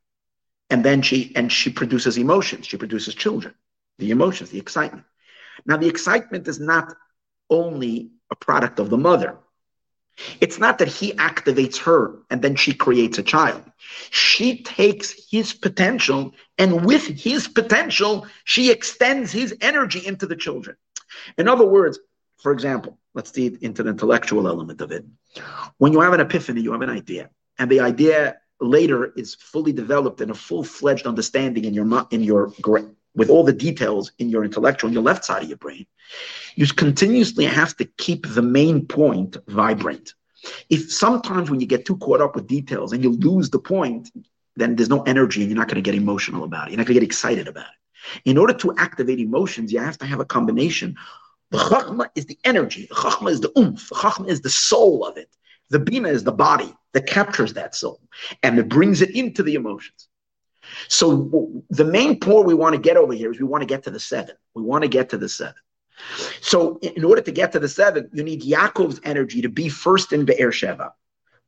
and then she and she produces emotions. She produces children, the emotions, the excitement. Now, the excitement is not only a product of the mother it's not that he activates her and then she creates a child. She takes his potential, and with his potential, she extends his energy into the children. In other words, for example, let's see into the intellectual element of it. When you have an epiphany, you have an idea, and the idea later is fully developed in a full-fledged understanding in your in your with all the details in your intellectual, in your left side of your brain, you continuously have to keep the main point vibrant. If sometimes when you get too caught up with details and you lose the point, then there's no energy and you're not going to get emotional about it. You're not going to get excited about it. In order to activate emotions, you have to have a combination. The chachma is the energy. The chachma is the oomph. The chachma is the soul of it. The bina is the body that captures that soul and it brings it into the emotions. So the main point we want to get over here is we want to get to the seven. We want to get to the seven. So in order to get to the seven, you need Yaakov's energy to be first in Be'er Sheva.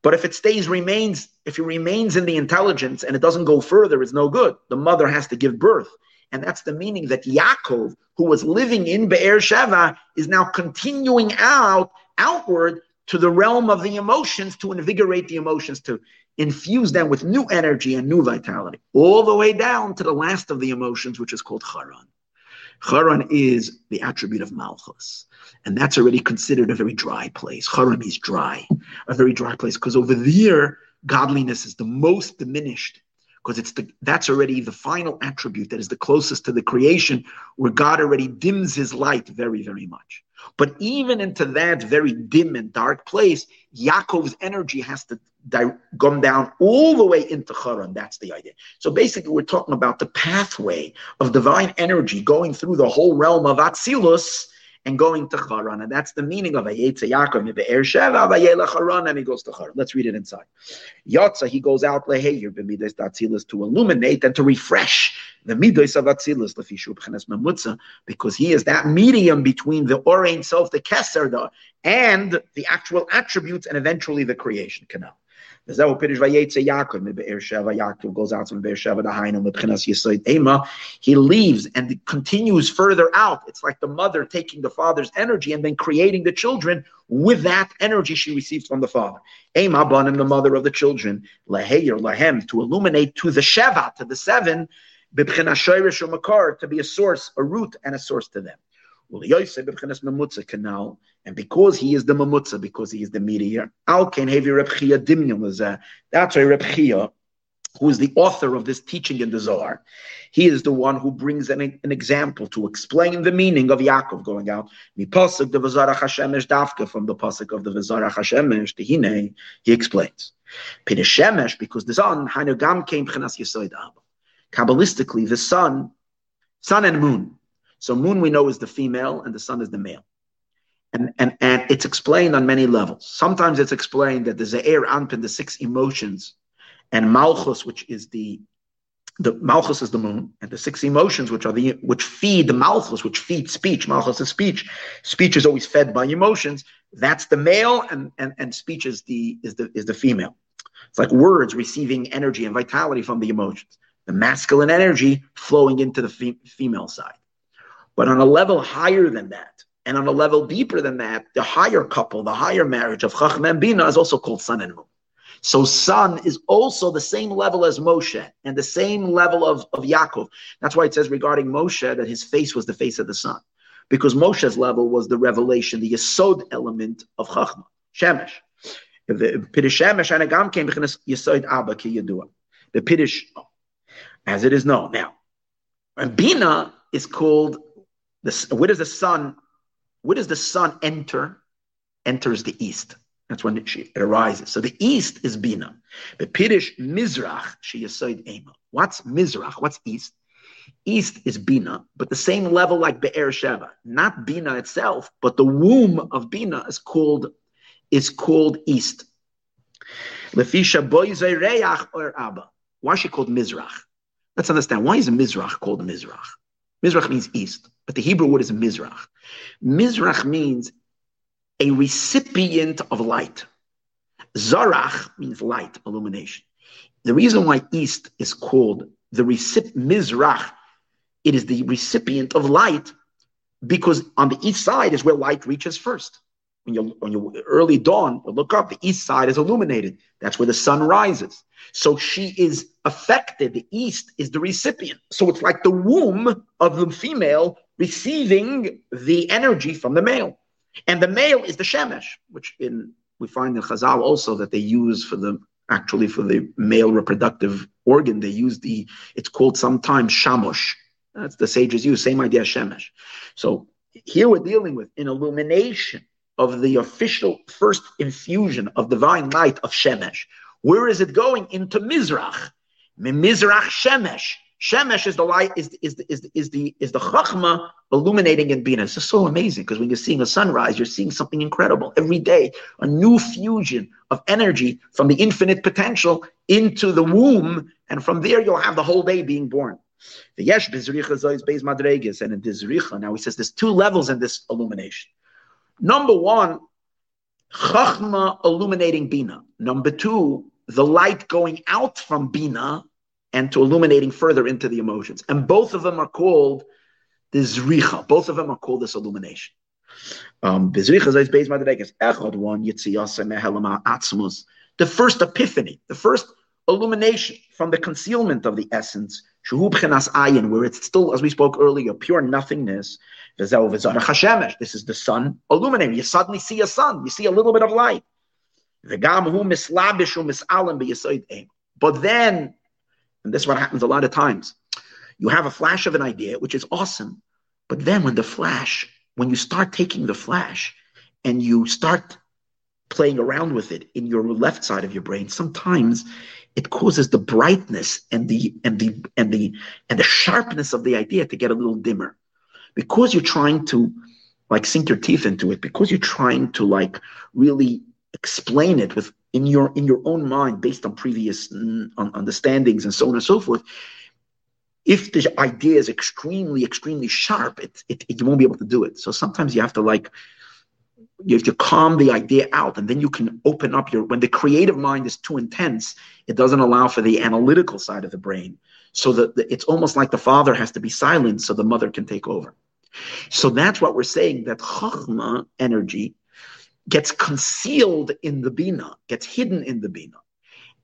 But if it stays, remains, if it remains in the intelligence and it doesn't go further, it's no good. The mother has to give birth. And that's the meaning that Yaakov, who was living in Be'er Sheva, is now continuing out, outward to the realm of the emotions to invigorate the emotions, to infuse them with new energy and new vitality, all the way down to the last of the emotions, which is called Charan. Charan is the attribute of Malchus. And that's already considered a very dry place. Charan is dry, a very dry place, because over there, godliness is the most diminished. Because it's the that's already the final attribute that is the closest to the creation where God already dims his light very, very much. But even into that very dim and dark place, Yaakov's energy has to di- come down all the way into Haran. That's the idea. So basically, we're talking about the pathway of divine energy going through the whole realm of Atzilus and going to Haran. And that's the meaning of Ayetze Yaakov, Be'er Sheva, Vayelech Haran, and he goes to Haran. Let's read it inside. Yotza, he goes out, Leheir, B'midas Atzilus, to illuminate and to refresh the Midas of Atzilus, Lefishu B'chenes Memutza, because he is that medium between the Orain self, the Keser, and the actual attributes, and eventually the creation canal. Yaakov goes out from Beersheba to Hainu Mebchinas Yisoid. He leaves and continues further out. It's like the mother taking the father's energy and then creating the children with that energy she receives from the father. Ema Banim, the mother of the children, Leheyer Lahem, to illuminate to the Sheva, to the seven, to be a source, a root, and a source to them. And because he is the mamutza, because he is the meteor, that's why Reb Chiya, who is the author of this teaching in the Zohar, he is the one who brings an, an example to explain the meaning of Yaakov going out. the Dafka from the pasuk of the Vazarach Hashemesh, the Hine, he explains. because the sun, Kabbalistically, the sun, sun and moon, so moon we know is the female and the sun is the male. And, and, and it's explained on many levels. Sometimes it's explained that the Ze'er Anpin, the six emotions, and Malchus, which is the the Malchus is the moon, and the six emotions, which are the which feed the Malchus, which feed speech. Malchus is speech. Speech is always fed by emotions. That's the male, and, and, and speech is the is the is the female. It's like words receiving energy and vitality from the emotions. The masculine energy flowing into the fe- female side. But on a level higher than that, and on a level deeper than that, the higher couple, the higher marriage of Chacham and Bina is also called sun and moon. So sun is also the same level as Moshe and the same level of, of Yaakov. That's why it says regarding Moshe that his face was the face of the sun. Because Moshe's level was the revelation, the Yesod element of Chachma, Shemesh. The Piddish Shemesh and Anagam came Yesod Abba Ki Yadua. The Piddish, as it is known. Now, and Bina is called where does the sun, where does the sun enter? Enters the east. That's when it, it arises. So the east is Bina. The Pirish Mizrach, she Yesoid Ema. What's Mizrach? What's east? East is Bina, but the same level like Be'er Sheva. Not Bina itself, but the womb of Bina is called is called east. Lefisha or Abba. Why is she called Mizrach? Let's understand. Why is Mizrach called Mizrach? Mizrach means east. But the Hebrew word is Mizrach. Mizrach means a recipient of light. Zarach means light, illumination. The reason why east is called the recipient, Mizrach, it is the recipient of light because on the east side is where light reaches first. When you when you early dawn, you look up, the east side is illuminated. That's where the sun rises. So she is affected. The east is the recipient. So it's like the womb of the female receiving the energy from the male. And the male is the shemesh, which in we find in Chazal also that they use for the actually for the male reproductive organ, they use the it's called sometimes shamosh. That's the sages use, same idea shemesh. So here we're dealing with an illumination of the official first infusion of divine light of shemesh. Where is it going? Into Mizrach. Mizrach shemesh. Shemesh is the light, is, is, is, is the is the chachma illuminating in Bina. It's so amazing because when you're seeing a sunrise, you're seeing something incredible every day, a new fusion of energy from the infinite potential into the womb, and from there you'll have the whole day being born. The yesh bezricha zois beis madreges, and in dizricha. Now he says there's two levels in this illumination. Number one, chachma illuminating Bina. Number two, the light going out from Bina and to illuminating further into the emotions. And both of them are called the zricha. Both of them are called this illumination. Um, the first epiphany, the first illumination from the concealment of the essence, where it's still, as we spoke earlier, pure nothingness. This is the sun illuminating. You suddenly see a sun, you see a little bit of light. But then And this is what happens a lot of times. You have a flash of an idea, which is awesome. But then when the flash, when you start taking the flash and you start playing around with it in your left side of your brain, sometimes it causes the brightness and the and the and the and the sharpness of the idea to get a little dimmer. Because you're trying to like sink your teeth into it, because you're trying to like really explain it with in your in your own mind based on previous mm, on understandings and so on and so forth if the idea is extremely extremely sharp it, it, it, you won't be able to do it so sometimes you have to like you have to calm the idea out and then you can open up your when the creative mind is too intense it doesn't allow for the analytical side of the brain. So that it's almost like the father has to be silent so the mother can take over. So that's what we're saying that chachma energy gets concealed in the bina gets hidden in the bina.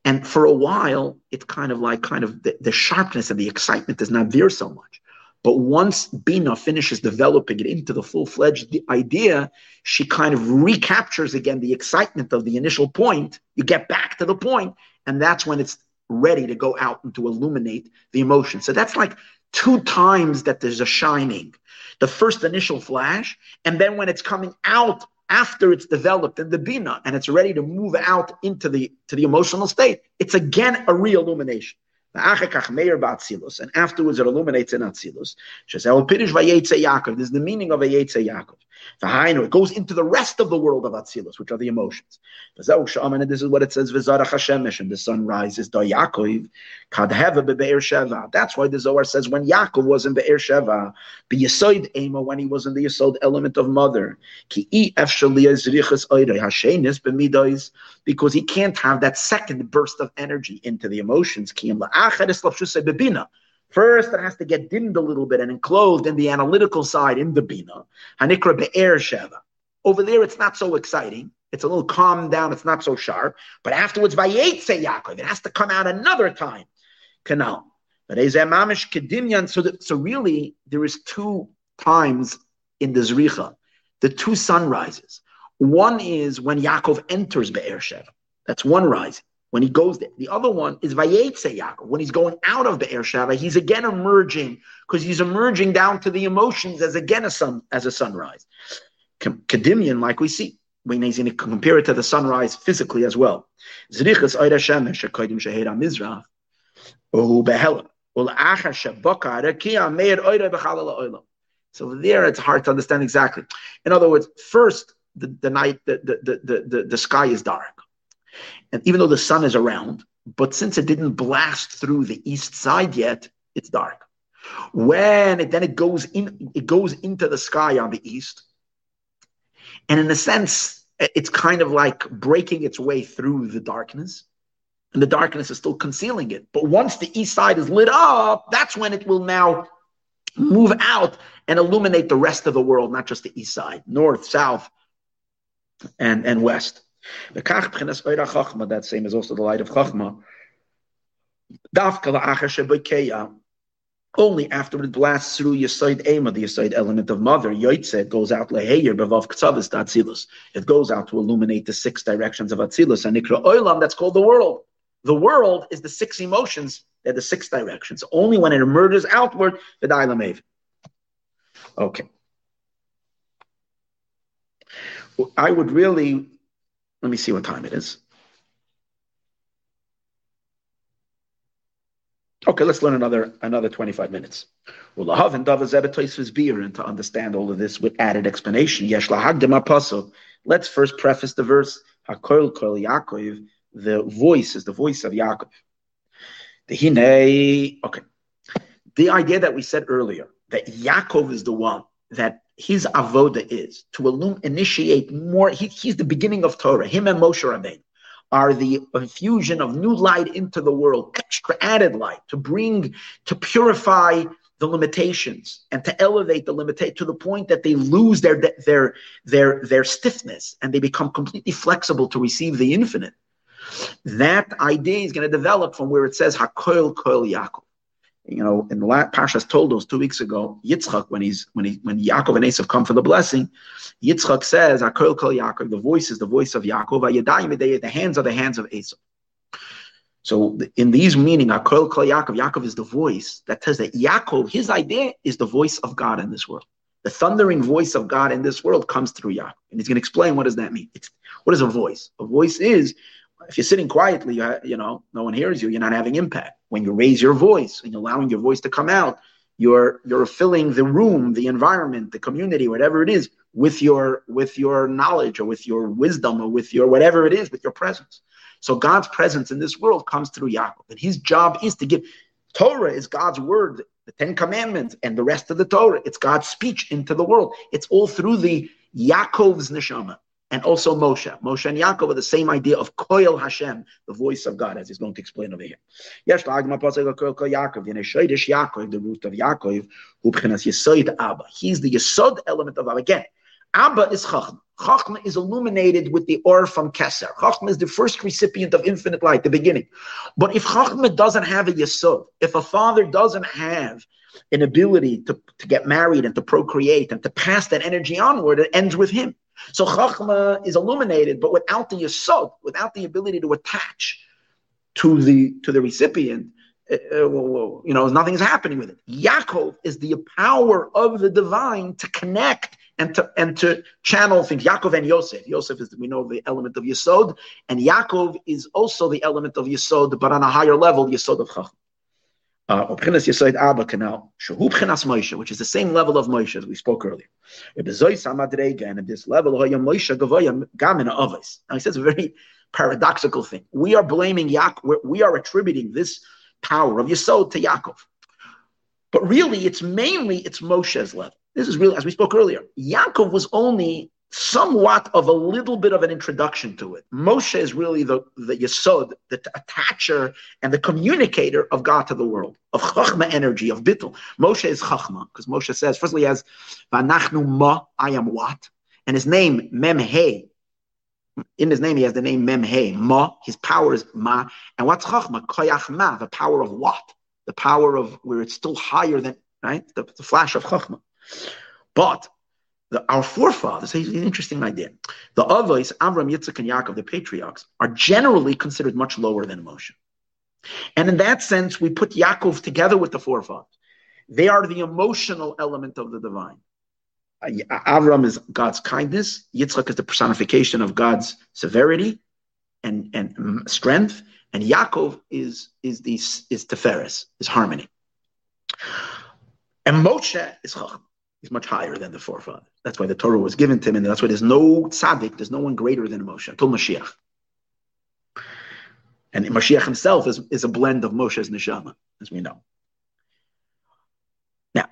And for a while it's kind of like kind of the, the sharpness and the excitement is not there so much but once Bina finishes developing it into the full fledged idea, she kind of recaptures again the excitement of the initial point. You get back to the point, and that's when it's ready to go out and to illuminate the emotion. So that's like two times that there's a shining the first initial flash, and then when it's coming out after it's developed in the bina and it's ready to move out into the to the emotional state, it's again a re-illumination. And afterwards it illuminates in Atzilus. This is the meaning of a Yetze Yaakov. It goes into the rest of the world of Atzilus, which are the emotions. And this is what it says, and the sun rises, That's why the Zohar says when Yaakov was in Be'er Sheva, when he was in the Yesod element of mother, because he can't have that second burst of energy into the emotions. First, it has to get dimmed a little bit and enclosed in the analytical side in the Bina. Over there, it's not so exciting. It's a little calmed down. It's not so sharp. But afterwards, Vayetze Yaakov, it has to come out another time. Canal. So, so really, there is two times in the Zricha, the two sunrises. One is when Yaakov enters Be'er Sheva. That's one rising when he goes there. The other one is Vayetze Yaakov. When he's going out of the Be'er Sheva, he's again emerging because he's emerging down to the emotions as again a sun as a sunrise. Kadimian, like we see, when he's going to compare it to the sunrise physically as well. So there, it's hard to understand exactly. In other words, first the, the night, the, the, the, the, the sky is dark and even though the sun is around, but since it didn't blast through the east side yet, it's dark. When it then it goes in, it goes into the sky on the east, and in a sense, it's kind of like breaking its way through the darkness, and the darkness is still concealing it. But once the east side is lit up, that's when it will now move out and illuminate the rest of the world, not just the east side, north, south, and, and west. That same is also the light of Chachma. Only after it blasts through Yisoid Ema, the Yisoid element of mother, Yoitze, goes out Leheyer, Bevav Ktsavis, Atzilus. It goes out to illuminate the six directions of Atzilus. And Nikra Oilam, that's called the world. The world is the six emotions, they're the six directions. Only when it emerges outward, the Dailam Okay. I would really let me see what time it is. Okay, let's learn another another 25 minutes. Well, and to understand all of this with added explanation. Let's first preface the verse. Yaakov, the voice is the voice of Yaakov. The okay. The idea that we said earlier that Yaakov is the one that his avoda is to illum- initiate more. He, he's the beginning of Torah. Him and Moshe Rabbeinu are the infusion of new light into the world, extra added light to bring to purify the limitations and to elevate the limitation to the point that they lose their their their their stiffness and they become completely flexible to receive the infinite. That idea is going to develop from where it says Hakoil Koil Yaakov you know, in the last Pashas told us two weeks ago, Yitzchak, when he's when he when Yaakov and Esav come for the blessing, Yitzchak says, "Akol kol Yaakov." The voice is the voice of Yaakov. The hands are the hands of Esav. So in these meaning, Akol Kol Yaakov, Yaakov is the voice that tells that Yaakov, his idea is the voice of God in this world. The thundering voice of God in this world comes through Yaakov. And he's going to explain what does that mean. It's, what is a voice? A voice is, if you're sitting quietly, you know, no one hears you, you're not having impact. When you raise your voice and allowing your voice to come out, you're you're filling the room, the environment, the community, whatever it is, with your with your knowledge or with your wisdom or with your whatever it is, with your presence. So God's presence in this world comes through Yaakov, and his job is to give. Torah is God's word, the Ten Commandments, and the rest of the Torah. It's God's speech into the world. It's all through the Yaakov's neshama and also Moshe. Moshe and Yaakov are the same idea of Koil Hashem, the voice of God, as he's going to explain over here. Yes, Yaakov, the root of Yaakov, Abba. He's the Yesod element of Abba. Again, Abba is Chachma. Chachma is illuminated with the or from Keser. Chachma is the first recipient of infinite light, the beginning. But if Chachma doesn't have a Yesod, if a father doesn't have an ability to, to get married and to procreate and to pass that energy onward, it ends with him. So Chachma is illuminated, but without the Yesod, without the ability to attach to the to the recipient, uh, uh you know, nothing is happening with it. Yaakov is the power of the divine to connect and to and to channel things. Yaakov and Yosef. Yosef is we know the element of Yesod, and Yaakov is also the element of Yesod, but on a higher level, Yesod of Chachma uh, which is the same level of Moshe as we spoke earlier. And at this level, now he says a very paradoxical thing. We are blaming Yaakov, we are attributing this power of Yesod to Yaakov. But really, it's mainly it's Moshe's level. This is really, as we spoke earlier, Yaakov was only somewhat of a little bit of an introduction to it. Moshe is really the, the yesod, the attacher and the communicator of God to the world, of chachma energy, of bittul. Moshe is chachma, because Moshe says, firstly, he has, Vanachnu ma, I am what? And his name, Mem He. In his name, he has the name Mem He. Ma, his power is Ma. And what's chachma? Koyach Ma, the power of what? The power of where it's still higher than, right? The, the flash of chachma. But the, our forefathers, an interesting idea. The Avos, Avram, Yitzchak, and Yaakov, the patriarchs, are generally considered much lower than Moshe. And in that sense, we put Yaakov together with the forefathers. They are the emotional element of the divine. Avram is God's kindness. Yitzchak is the personification of God's severity and, and strength. And Yaakov is, is, the, is Teferes, is harmony. And Moshe is Chachma. He's much higher than the forefather. That's why the Torah was given to him, and that's why there's no tzaddik, there's no one greater than Moshe until Mashiach. And Mashiach himself is, is a blend of Moshe's neshama, as we know. Now,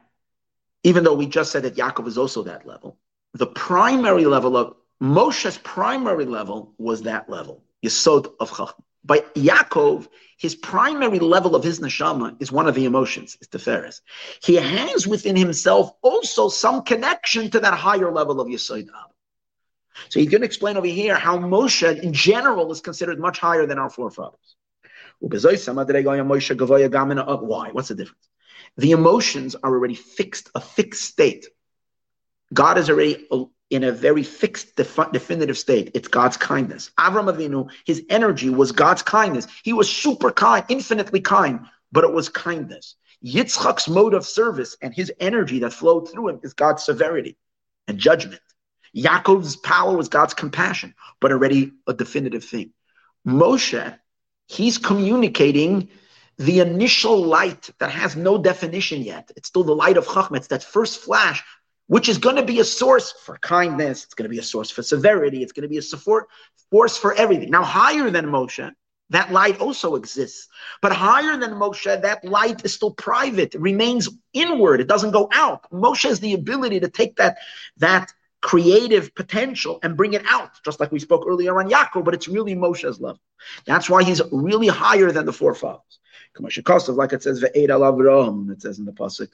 even though we just said that Yaakov is also that level, the primary level of Moshe's primary level was that level, Yesod of Chachma. By Yaakov, his primary level of his neshama is one of the emotions, is Teferes. He has within himself also some connection to that higher level of Yesod So he's going to explain over here how Moshe in general is considered much higher than our forefathers. Why? What's the difference? The emotions are already fixed, a fixed state. God is already in a very fixed, defi- definitive state. It's God's kindness. Avram Avinu, his energy was God's kindness. He was super kind, infinitely kind, but it was kindness. Yitzchak's mode of service and his energy that flowed through him is God's severity and judgment. Yaakov's power was God's compassion, but already a definitive thing. Moshe, he's communicating the initial light that has no definition yet. It's still the light of Chachma. It's that first flash which is going to be a source for kindness. It's going to be a source for severity. It's going to be a support force for everything. Now, higher than Moshe, that light also exists. But higher than Moshe, that light is still private. It remains inward. It doesn't go out. Moshe has the ability to take that, that creative potential and bring it out, just like we spoke earlier on Yaakov, but it's really Moshe's level. That's why he's really higher than the forefathers. Like it says, it says in the Pasuk,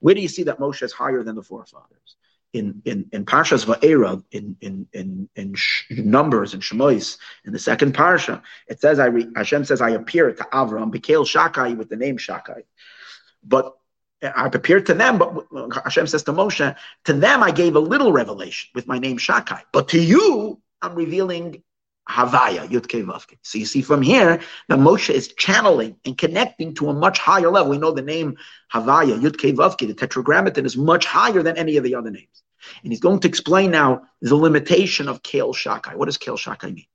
where do you see that Moshe is higher than the forefathers? In in in Parshas Va'era, in in in in Numbers and Shemois, in the second parsha, it says I re, Hashem says I appeared to Avram, Bekel Shakai with the name Shakai, but I appeared to them, but Hashem says to Moshe, to them I gave a little revelation with my name Shakai, but to you I'm revealing Havaya, Yudke Vavke. So you see from here that Moshe is channeling and connecting to a much higher level. We know the name Havaya, Yudke Vavke, the tetragrammaton, is much higher than any of the other names. And he's going to explain now the limitation of Kel Shakai. What does Kel Shakai mean?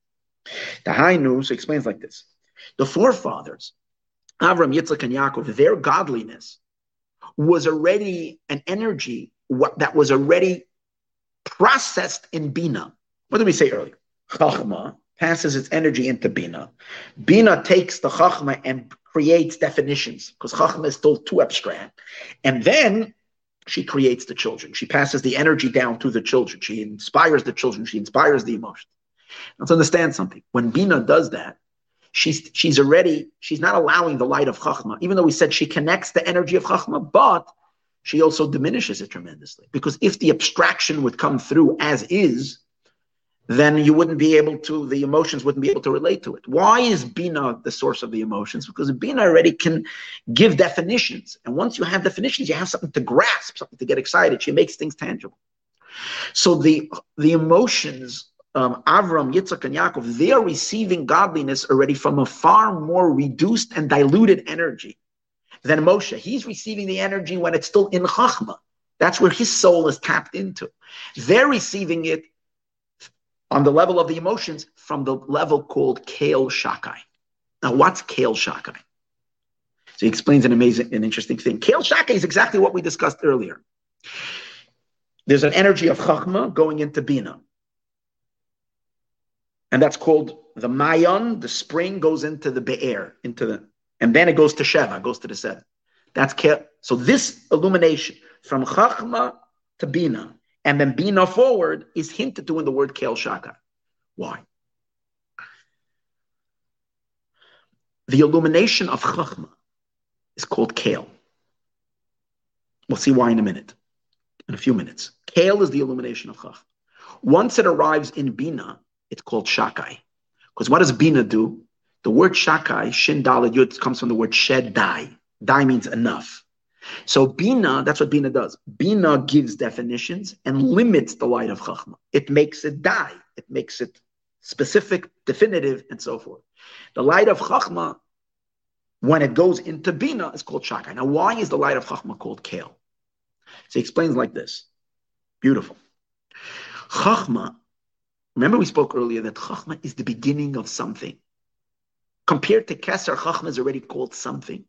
The high Hainu explains like this. The forefathers, Avram, Yitzchak, and Yaakov, their godliness was already an energy that was already processed in Bina. What did we say earlier? Chachma passes its energy into Bina. Bina takes the Chachma and creates definitions because Chachma is still too abstract. And then she creates the children. She passes the energy down to the children. She inspires the children. She inspires the emotions. Let's understand something. When Bina does that, she's she's already she's not allowing the light of Chachma, even though we said she connects the energy of Chachma, but she also diminishes it tremendously. Because if the abstraction would come through as is, then you wouldn't be able to, the emotions wouldn't be able to relate to it. Why is Bina the source of the emotions? Because Bina already can give definitions. And once you have definitions, you have something to grasp, something to get excited. She makes things tangible. So the, the emotions, um, Avram, Yitzchak, and Yaakov, they are receiving godliness already from a far more reduced and diluted energy than Moshe. He's receiving the energy when it's still in Chachma. That's where his soul is tapped into. They're receiving it on the level of the emotions from the level called Kale Shakai. Now, what's Kale Shakai? So he explains an amazing and interesting thing. Kale Shakai is exactly what we discussed earlier. There's an energy of Chachma going into Bina. And that's called the Mayon, the spring goes into the Be'er, into the, and then it goes to Sheva, goes to the seven. That's Kale. So this illumination from Chachma to Bina and then Bina forward is hinted to in the word Kel Shaka. Why? The illumination of Chachma is called Kale. We'll see why in a minute, in a few minutes. Kale is the illumination of Chachma. Once it arrives in Bina, it's called Shakai. Because what does Bina do? The word Shakai, Shin Dalet Yud, comes from the word Shed Dai. Dai means enough. So Bina, that's what Bina does. Bina gives definitions and limits the light of Chachma. It makes it die. It makes it specific, definitive, and so forth. The light of Chachma, when it goes into Bina, is called Shakai. Now, why is the light of Chachma called Kale? So he explains like this. Beautiful. Chachma, remember we spoke earlier that Chachma is the beginning of something. Compared to Kesser, Chachma is already called something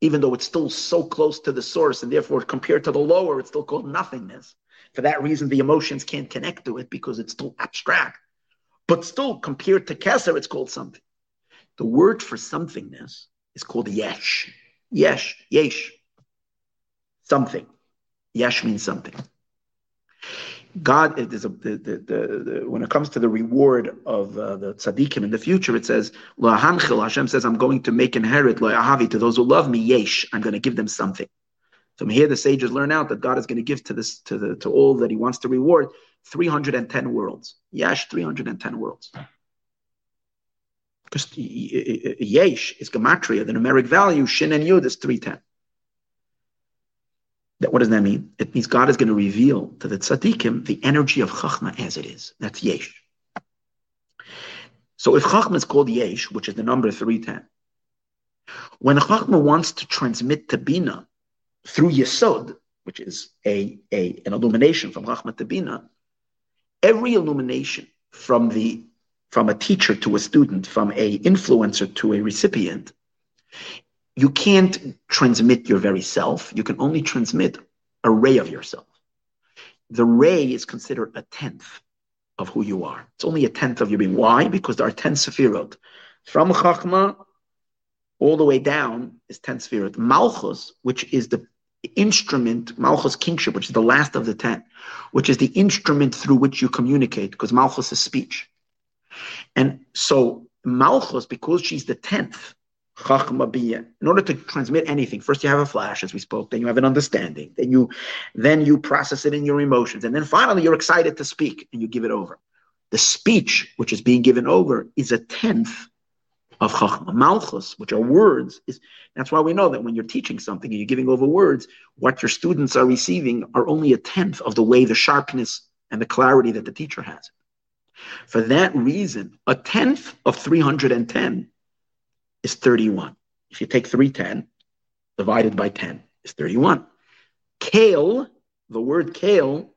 even though it's still so close to the source, and therefore compared to the lower, it's still called nothingness. For that reason, the emotions can't connect to it because it's still abstract. But still, compared to Kesser, it's called something. The word for somethingness is called yesh. Yesh, yesh. Something. Yesh means something. God, there's a, the, the, the, when it comes to the reward of uh, the tzaddikim in the future, it says, Hashem says, I'm going to make inherit ahavi to those who love me, yesh, I'm going to give them something. From here, the sages learn out that God is going to give to this to the to all that He wants to reward 310 worlds. Yesh, 310 worlds. Because yesh is gematria, the numeric value. Shin and yud is 310. That, what does that mean? It means God is going to reveal to the tzaddikim the energy of chachma as it is. That's yesh. So if chachma is called yesh, which is the number 310, when chachma wants to transmit to bina through yesod, which is a, a an illumination from chachma to bina, every illumination from the from a teacher to a student, from a influencer to a recipient, you can't transmit your very self. You can only transmit a ray of yourself. The ray is considered a tenth of who you are. It's only a tenth of your being. Why? Because there are 10 sefirot. From Chachma all the way down is 10 sefirot. Malchus, which is the instrument, Malchus kingship, which is the last of the 10, which is the instrument through which you communicate, because Malchus is speech. And so Malchus, because she's the 10th, in order to transmit anything, first you have a flash, as we spoke, then you have an understanding, then you then you process it in your emotions, and then finally you're excited to speak and you give it over. The speech which is being given over is a tenth of Chachma. Malchus, which are words, is that's why we know that when you're teaching something and you're giving over words, what your students are receiving are only a tenth of the way the sharpness and the clarity that the teacher has. For that reason, a tenth of 310 is 31. If you take 310 divided by 10 is 31. Kale, the word kale,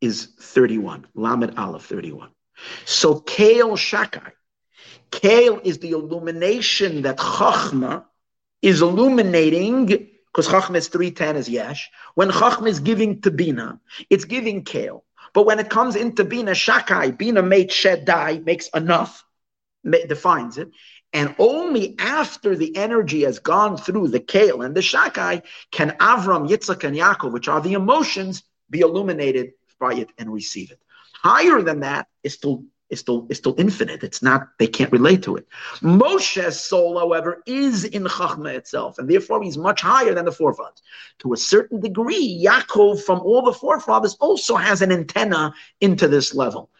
is 31. Lamed Aleph, 31. So kale shakai. Kale is the illumination that Chachma is illuminating, because Chachma is 310 is Yesh. When Chachma is giving to Bina, it's giving kale. But when it comes into Bina Shakai, Bina made Shed die, makes enough, defines it. And only after the energy has gone through the Kale and the Shakai can Avram, Yitzchak, and Yaakov, which are the emotions, be illuminated by it and receive it. Higher than that is still is still is still infinite. It's not they can't relate to it. Moshe's soul, however, is in Chachma itself, and therefore he's much higher than the forefathers. To a certain degree, Yaakov from all the forefathers also has an antenna into this level,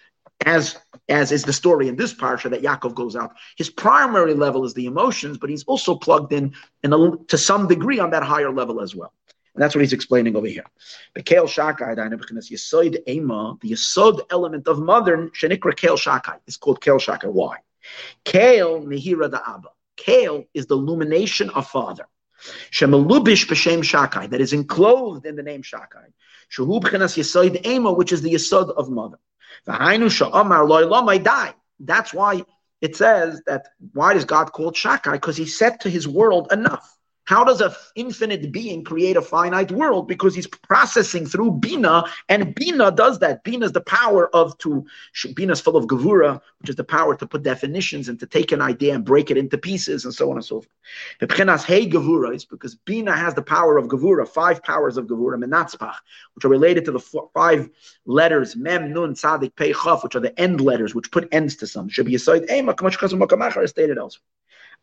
as as is the story in this parsha that Yaakov goes out. His primary level is the emotions, but he's also plugged in, in a, to some degree on that higher level as well. And that's what he's explaining over here. The Kael Shakai, the Ema, the Yesod element of modern, Shenikra Kael Shakai, is called Kael Shakai. Why? Kael Mihira da Abba. Kael is the illumination of Father. Shemalubish b'shem Shakai, that is enclosed in the name Shakai. Shehu b'chinas Yesod Ema, which is the Yesod of Mother. That's why it says that, why does God called Shakai? Because he said to his world, enough. How does an infinite being create a finite world? Because he's processing through Bina, and Bina does that. Bina is the power of to, Bina is full of Gavura, which is the power to put definitions and to take an idea and break it into pieces and so on and so forth. The Pchenas Hey Gavura is because Bina has the power of Gavura, five powers of Gavura, Menatzpach, which are related to the five letters, Mem, Nun, Tzadik, Pei, Chaf, which are the end letters, which put ends to some. Should be a side, stated elsewhere.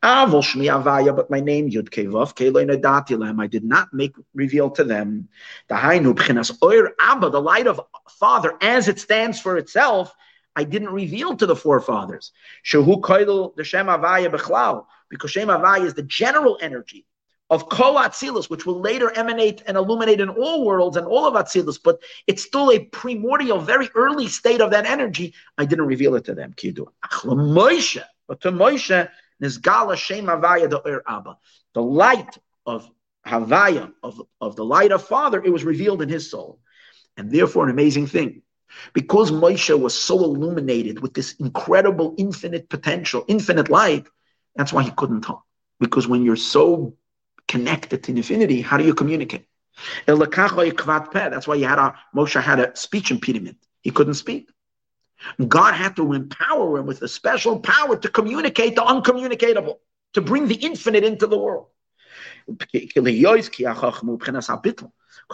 Avol Shmi Avaya, but my name Yud Kevav, I did not make reveal to them. The Bchinas Oir Abba, the light of Father, as it stands for itself, I didn't reveal to the forefathers. Shehu Koidel the Shem Avaya Bechlau, because Shem Avaya is the general energy of Kol Atzilus, which will later emanate and illuminate in all worlds and all of Atzilus, but it's still a primordial, very early state of that energy. I didn't reveal it to them. But to Moshe, Nizgala Shem Havaya the Er Abba. The light of Havaya, of, of the light of Father, it was revealed in his soul. And therefore, an amazing thing. Because Moshe was so illuminated with this incredible infinite potential, infinite light, that's why he couldn't talk. Because when you're so connected to infinity, how do you communicate? That's why he had a, Moshe had a speech impediment. He couldn't speak. God had to empower him with a special power to communicate the uncommunicatable, to bring the infinite into the world. Because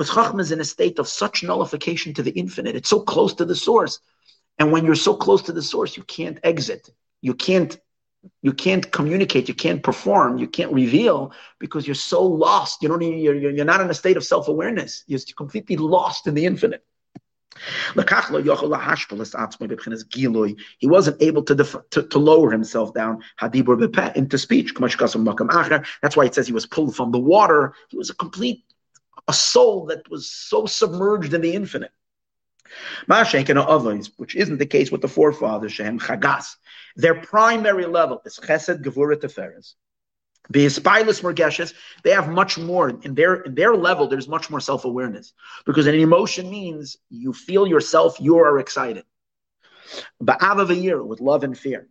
Chachma is in a state of such nullification to the infinite. It's so close to the source. And when you're so close to the source, you can't exit. You can't you can't communicate, you can't perform, you can't reveal because you're so lost. You don't even, you're, you're not in a state of self-awareness. You're completely lost in the infinite. He wasn't able to, def- to, to, lower himself down into speech. That's why it says he was pulled from the water. He was a complete, a soul that was so submerged in the infinite. Which isn't the case with the forefathers. Their primary level is Chesed, Gevurah, Teferes. The spileless mergeshes, they have much more in their in their level. There's much more self awareness because an emotion means you feel yourself. You are excited. But year with love and fear.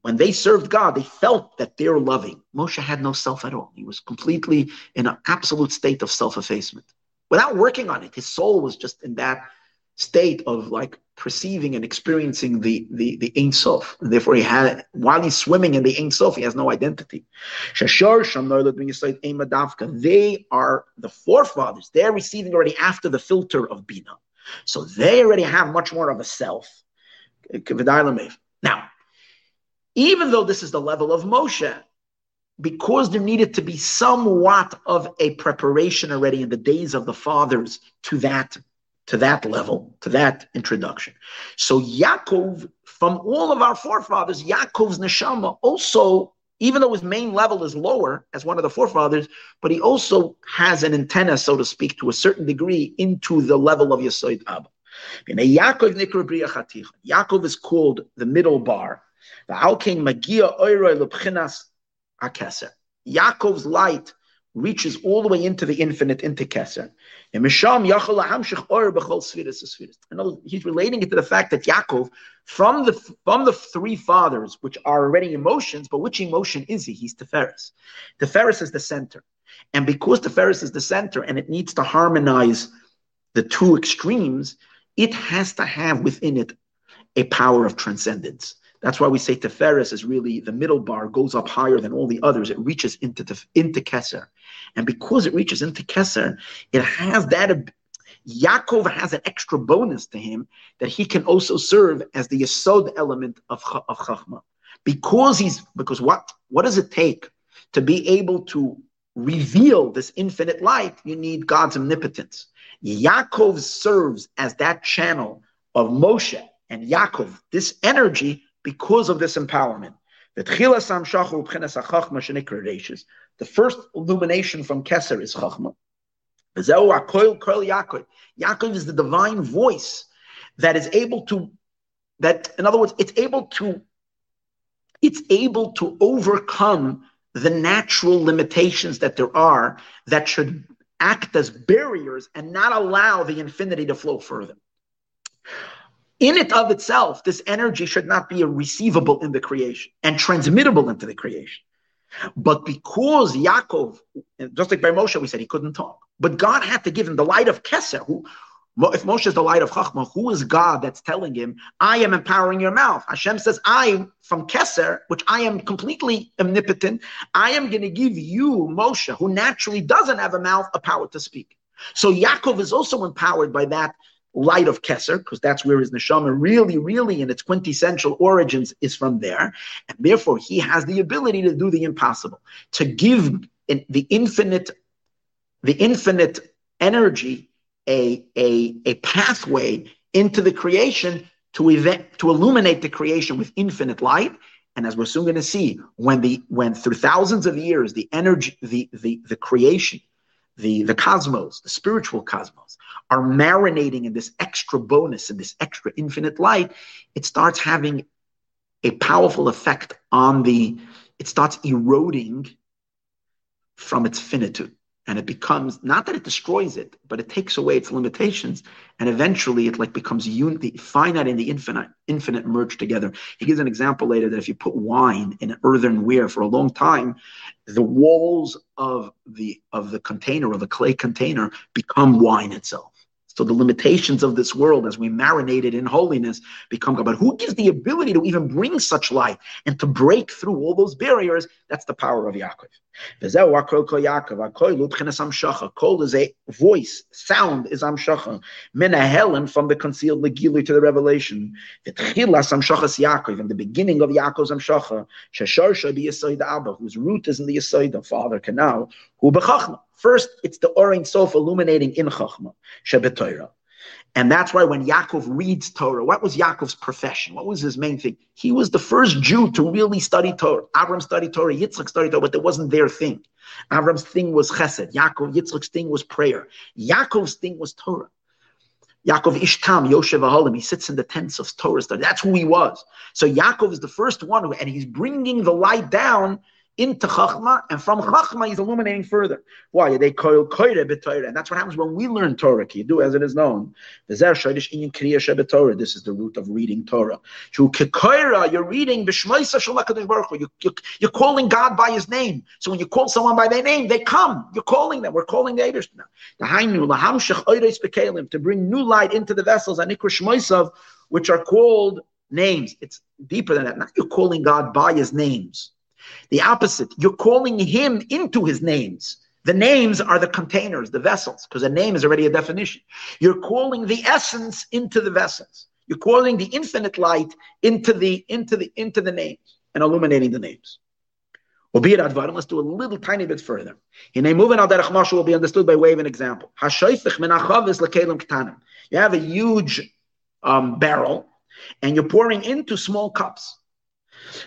When they served God, they felt that they're loving. Moshe had no self at all. He was completely in an absolute state of self effacement without working on it. His soul was just in that state of like perceiving and experiencing the the the Ein Sof. And therefore, he had while he's swimming in the Ein Sof, he has no identity. They are the forefathers. They're receiving already after the filter of Bina, so they already have much more of a self. Now, even though this is the level of Moshe, because there needed to be somewhat of a preparation already in the days of the fathers to that to that level, to that introduction. So Yaakov, from all of our forefathers, Yaakov's neshama also, even though his main level is lower as one of the forefathers, but he also has an antenna, so to speak, to a certain degree into the level of Yesod Abba. Yaakov is called the middle bar. The Yaakov's light reaches all the way into the infinite, into Keser. And he's relating it to the fact that Yaakov, from the from the three fathers, which are already emotions, but which emotion is he? He's Teferis. Teferis is the center. And because Teferis is the center and it needs to harmonize the two extremes, it has to have within it a power of transcendence. That's why we say Teferis is really the middle bar, goes up higher than all the others. It reaches into, into Keser. And because it reaches into Keser, it has that. Yaakov has an extra bonus to him that he can also serve as the Yesod element of, of Chachma. Because he's, because what, what does it take to be able to reveal this infinite light? You need God's omnipotence. Yaakov serves as that channel of Moshe and Yaakov, this energy, because of this empowerment. The first illumination from Keser is Chachma. Yaakov is the divine voice that is able to, that in other words, it's able to, it's able to overcome the natural limitations that there are that should act as barriers and not allow the infinity to flow further in it of itself, this energy should not be receivable in the creation and transmittable into the creation. But because Yaakov, just like by Moshe, we said he couldn't talk, but God had to give him the light of Keser. Who, if Moshe is the light of Chachma, who is God that's telling him, I am empowering your mouth? Hashem says, I, from Keser, which I am completely omnipotent, I am going to give you, Moshe, who naturally doesn't have a mouth, a power to speak. So Yaakov is also empowered by that light of Kesser, because that's where his neshama really, really in its quintessential origins is from there. And therefore, he has the ability to do the impossible, to give the infinite, the infinite energy a, a, a pathway into the creation to event, to illuminate the creation with infinite light. And as we're soon going to see, when the when through thousands of years, the energy, the the the creation, the the cosmos, the spiritual cosmos, are marinating in this extra bonus and this extra infinite light, it starts having a powerful effect on the, it starts eroding from its finitude. And it becomes, not that it destroys it, but it takes away its limitations. And eventually it like becomes finite and the infinite, infinite merge together. He gives an example later that if you put wine in earthenware for a long time, the walls of the, of the container, of the clay container become wine itself. So the limitations of this world, as we marinate it in holiness, become God. But who gives the ability to even bring such light and to break through all those barriers? That's the power of Yaakov. Kol Yaakov, akol lutchenes amshacha. Kol is a voice, sound is amshacha. Menahelim from the concealed legili to the revelation. V'tchilas amshachas Yaakov, in the beginning of Yaakov's amshacha, shesharsha be yisoid Abba, whose root is in the yisoid of Father Canal, who bechachma. First, it's the Ohr Ein Sof illuminating in Chachma, Shebet And that's why when Yaakov reads Torah, what was Yaakov's profession? What was his main thing? He was the first Jew to really study Torah. Avram studied Torah, Yitzchak studied Torah, but it wasn't their thing. Avram's thing was chesed. Yaakov, Yitzchak's thing was prayer. Yaakov's thing was Torah. Yaakov Ishtam, Yoshev Ahalim, he sits in the tents of Torah study. That's who he was. So Yaakov is the first one, who, and he's bringing the light down into Chachma, and from Chachma he's illuminating further. Why? They koil koire b'Torah, and that's what happens when we learn Torah. You do as it is known. This is the root of reading Torah. You're reading you, you're calling God by His name. So when you call someone by their name, they come. You're calling them. We're calling the Eibush now. To bring new light into the vessels, which are called names. It's deeper than that. Not you're calling God by His names. The opposite, you're calling him into his names. The names are the containers, the vessels, because a name is already a definition. You're calling the essence into the vessels. You're calling the infinite light into the into the into the names and illuminating the names. Let's do a little tiny bit further. In a moving al derech will be understood by way of an example. You have a huge um, barrel, and you're pouring into small cups.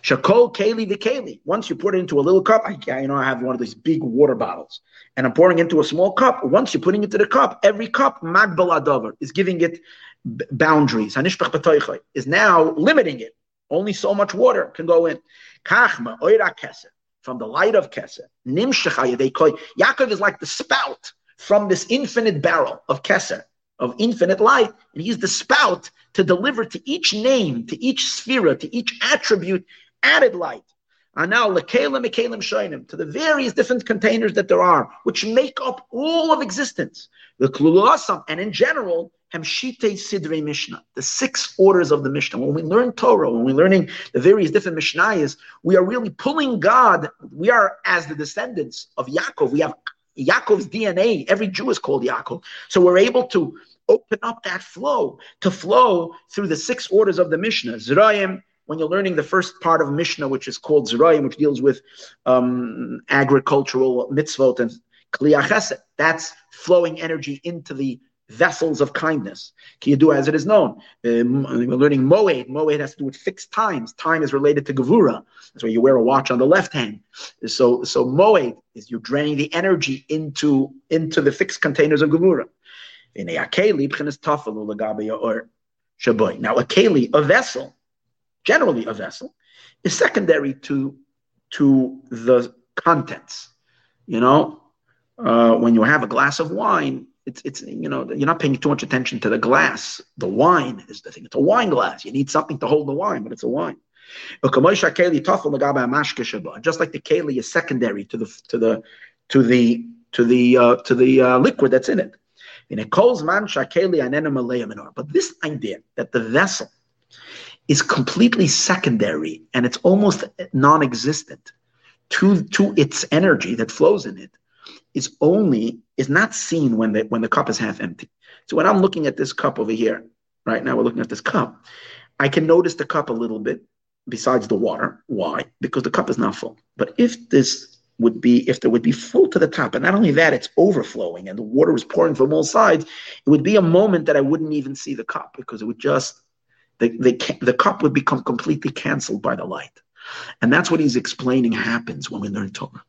Shakol keli v'keli. Once you put it into a little cup, I, you know, I have one of these big water bottles, and I'm pouring into a small cup. Once you're putting it into the cup, every cup magbal adavar is giving it boundaries. Hanishpach is now limiting it. Only so much water can go in. Kachma oira keser from the light of keser. Nimshachaya they call Yaakov is like the spout from this infinite barrel of keser of infinite light, and he's the spout to deliver to each name, to each sphere, to each attribute added light. And now lekalim mekalim shainim to the various different containers that there are, which make up all of existence. The klulasam, and in general, Hemshite Sidrei Mishnah, the six orders of the Mishnah. When we learn Torah, when we're learning the various different Mishnayos, we are really pulling God. We are as the descendants of Yaakov. We have Yaakov's DNA. Every Jew is called Yaakov. So we're able to open up that flow to flow through the six orders of the Mishnah. Zerayim, when you're learning the first part of Mishnah, which is called Zerayim, which deals with um, agricultural mitzvot and kliyachesed, that's flowing energy into the vessels of kindness. do as it is known. Um, we're learning Moed. Moed has to do with fixed times. Time is related to Gevura. That's why you wear a watch on the left hand. So, so Moed is you're draining the energy into, into the fixed containers of Gevura. Now, a keli, a vessel, generally a vessel, is secondary to to the contents. You know, uh, when you have a glass of wine, it's it's you know you're not paying too much attention to the glass. The wine is the thing. It's a wine glass. You need something to hold the wine, but it's a wine. Just like the keli is secondary to the to the to the to the uh, to the uh, liquid that's in it. But this idea that the vessel is completely secondary and it's almost non-existent to, to its energy that flows in it is only is not seen when the when the cup is half empty. So when I'm looking at this cup over here, right now we're looking at this cup, I can notice the cup a little bit besides the water. Why? Because the cup is not full. But if this would be if there would be full to the top. And not only that, it's overflowing and the water is pouring from all sides. It would be a moment that I wouldn't even see the cup because it would just, the, the, the cup would become completely canceled by the light. And that's what he's explaining happens when we learn Torah.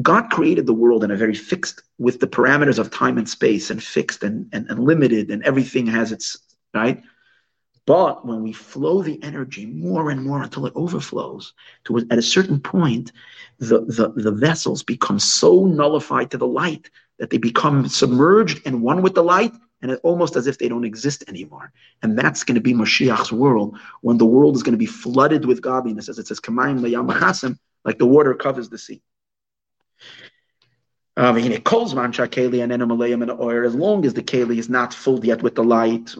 God created the world in a very fixed, with the parameters of time and space and fixed and, and, and limited, and everything has its, right? But when we flow the energy more and more until it overflows, to at a certain point, the, the, the vessels become so nullified to the light that they become submerged and one with the light, and it's almost as if they don't exist anymore. And that's going to be Mashiach's world when the world is going to be flooded with godliness, as it says, like the water covers the sea. Um, as long as the keli is not filled yet with the light,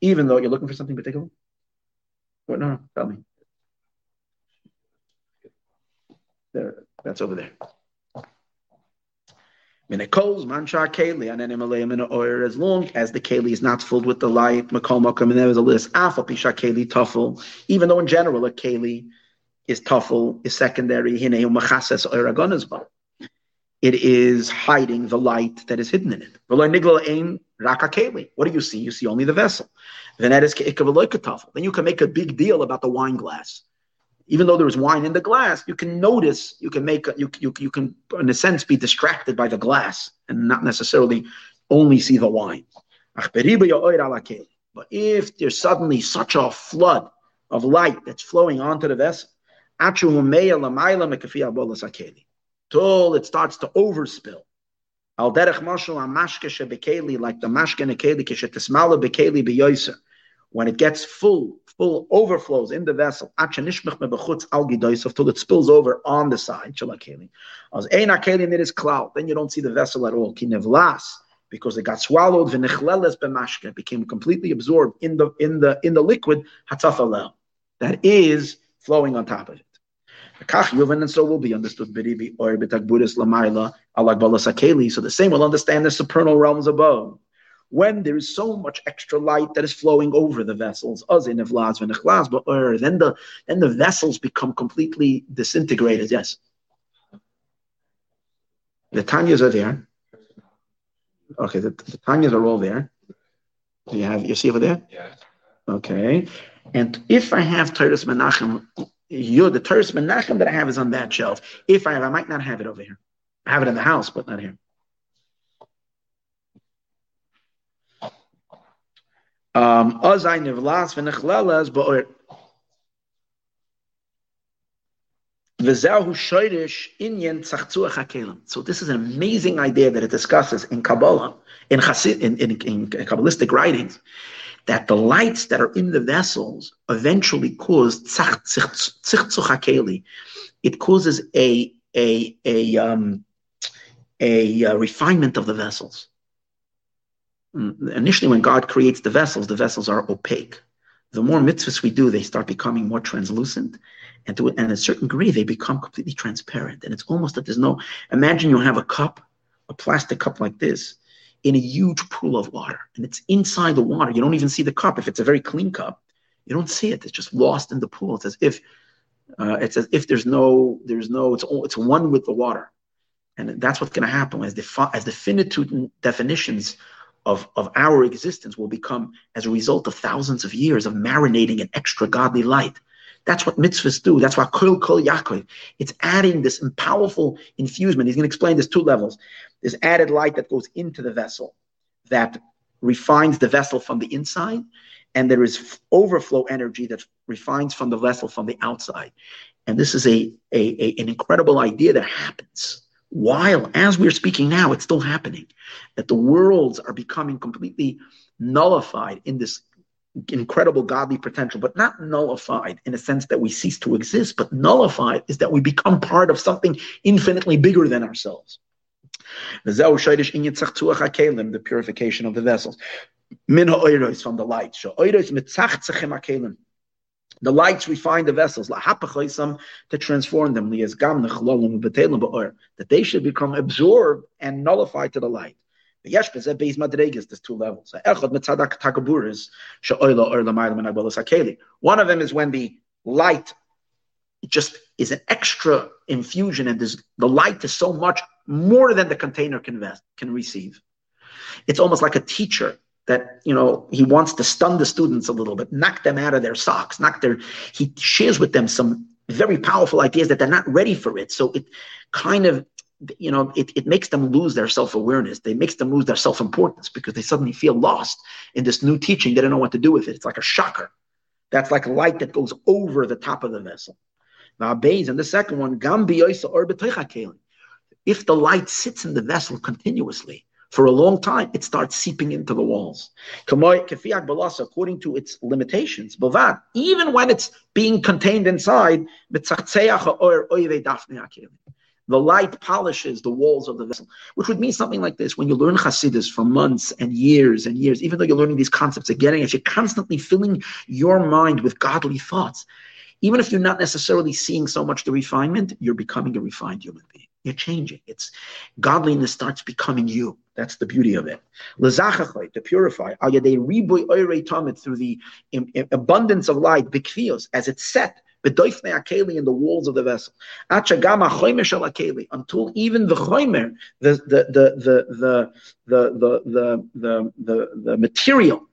even though you're looking for something particular. What? No, no, tell me. There, that's over there. As long as the keli is not filled with the light, and there is a list. Even though in general a keli is tafel, is secondary. It is hiding the light that is hidden in it. What do you see? You see only the vessel. Then Then you can make a big deal about the wine glass. Even though there is wine in the glass, you can notice, you can make, you, you, you can, in a sense, be distracted by the glass and not necessarily only see the wine. But if there's suddenly such a flood of light that's flowing onto the vessel, till it starts to overspill. Al derech mashal amashke shebekeli, like the mashke nekeli kishetismala bekeli beyoser. When it gets full, full overflows in the vessel, till it spills over on the side, as it is cloud, then you don't see the vessel at all. Because it got swallowed, it became completely absorbed in the in the in the liquid, that is flowing on top of it. And so will be understood or bitagburis lamaila alagbalasakeli. So the same will understand the supernal realms above. When there is so much extra light that is flowing over the vessels, uh, then the then the vessels become completely disintegrated. Yes. The Tanyas are there. Okay, the, the Tanyas are all there. Do you have you see over there? Yeah. Okay. And if I have Toras Menachem, you the Toras Menachem that I have is on that shelf. If I have, I might not have it over here. I have it in the house, but not here. Um, so this is an amazing idea that it discusses in Kabbalah, in, Hasid, in, in, in Kabbalistic writings, that the lights that are in the vessels eventually cause it causes a a a um, a, a refinement of the vessels. Mm, initially, when God creates the vessels, the vessels are opaque. The more mitzvahs we do, they start becoming more translucent and to and a certain degree they become completely transparent and it's almost that there's no imagine you have a cup a plastic cup like this in a huge pool of water and it's inside the water you don't even see the cup if it's a very clean cup you don't see it it's just lost in the pool it's as if uh, it's as if there's no there's no it's all, it's one with the water and that's what's going to happen as the as the finitude definitions of, of our existence will become as a result of thousands of years of marinating in extra godly light that's what mitzvahs do. That's why kol kol Yaakov. It's adding this powerful infusement. He's going to explain this two levels. There's added light that goes into the vessel that refines the vessel from the inside, and there is overflow energy that refines from the vessel from the outside. And this is a, a, a an incredible idea that happens while, as we're speaking now, it's still happening. That the worlds are becoming completely nullified in this incredible godly potential, but not nullified in a sense that we cease to exist, but nullified is that we become part of something infinitely bigger than ourselves. The purification of the vessels. From the light. The lights refine the vessels to transform them that they should become absorbed and nullified to the light. There's two levels. One of them is when the light just is an extra infusion, and the light is so much more than the container can vest, can receive. It's almost like a teacher that you know he wants to stun the students a little bit, knock them out of their socks, knock their. He shares with them some very powerful ideas that they're not ready for it. So it kind of you know, it, it makes them lose their self-awareness. They makes them lose their self-importance because they suddenly feel lost in this new teaching. They don't know what to do with it. It's like a shocker. That's like light that goes over the top of the vessel. Now, Bays, and the second one, if the light sits in the vessel continuously for a long time, it starts seeping into the walls. According to its limitations, even when it's being contained inside, the light polishes the walls of the vessel, which would mean something like this. When you learn Hasidus for months and years and years, even though you're learning these concepts again, if you're constantly filling your mind with godly thoughts, even if you're not necessarily seeing so much the refinement, you're becoming a refined human being. You're changing. It's godliness starts becoming you. That's the beauty of it. To purify, through the abundance of light, as it's set Bedoifne akeli in the walls of the vessel. Achagama choimer akeli until even the choimer, the the the the the the the the the the material,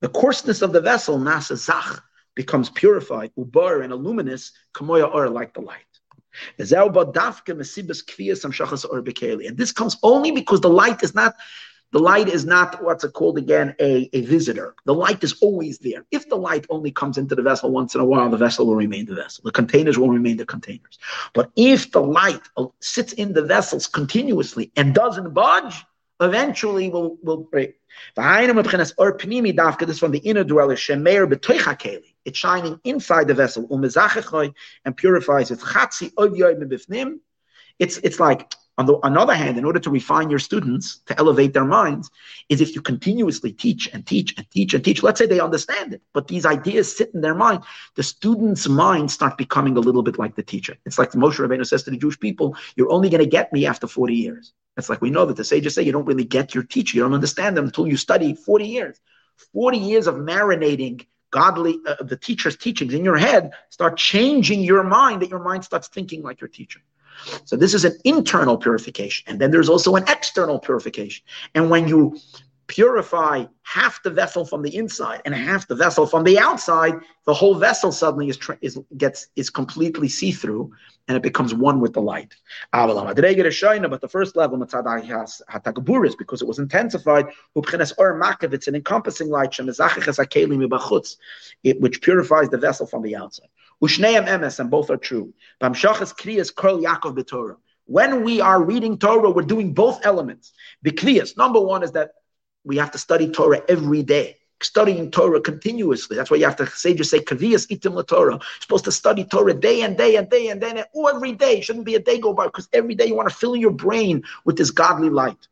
the coarseness of the vessel nasa zach becomes purified ubar and luminous kamoya or like the light. And this comes only because the light is not the light is not what's it called again, a, a visitor. The light is always there. If the light only comes into the vessel once in a while, the vessel will remain the vessel. The containers will remain the containers. But if the light uh, sits in the vessels continuously and doesn't budge, eventually will will break. This is from the inner dweller, It's shining inside the vessel, and purifies it. It's it's like on the, on the other hand, in order to refine your students, to elevate their minds, is if you continuously teach and teach and teach and teach. Let's say they understand it, but these ideas sit in their mind. The students' minds start becoming a little bit like the teacher. It's like Moshe Rabbeinu says to the Jewish people, "You're only going to get me after 40 years." It's like we know that the sages say you don't really get your teacher, you don't understand them until you study 40 years. 40 years of marinating godly uh, the teacher's teachings in your head start changing your mind that your mind starts thinking like your teacher so this is an internal purification. And then there's also an external purification. And when you purify half the vessel from the inside and half the vessel from the outside, the whole vessel suddenly is, is gets is completely see through, and it becomes one with the light. But the first level is because it was intensified. It's an encompassing light, which purifies the vessel from the outside. And both are true. When we are reading Torah, we're doing both elements. Bikniyas, number one is that we have to study Torah every day. Studying Torah continuously. That's why you have to say, just say, Kaviyas itim la Torah. You're supposed to study Torah day and day and day and day and every day. Shouldn't be a day go by because every day you want to fill your brain with this godly light.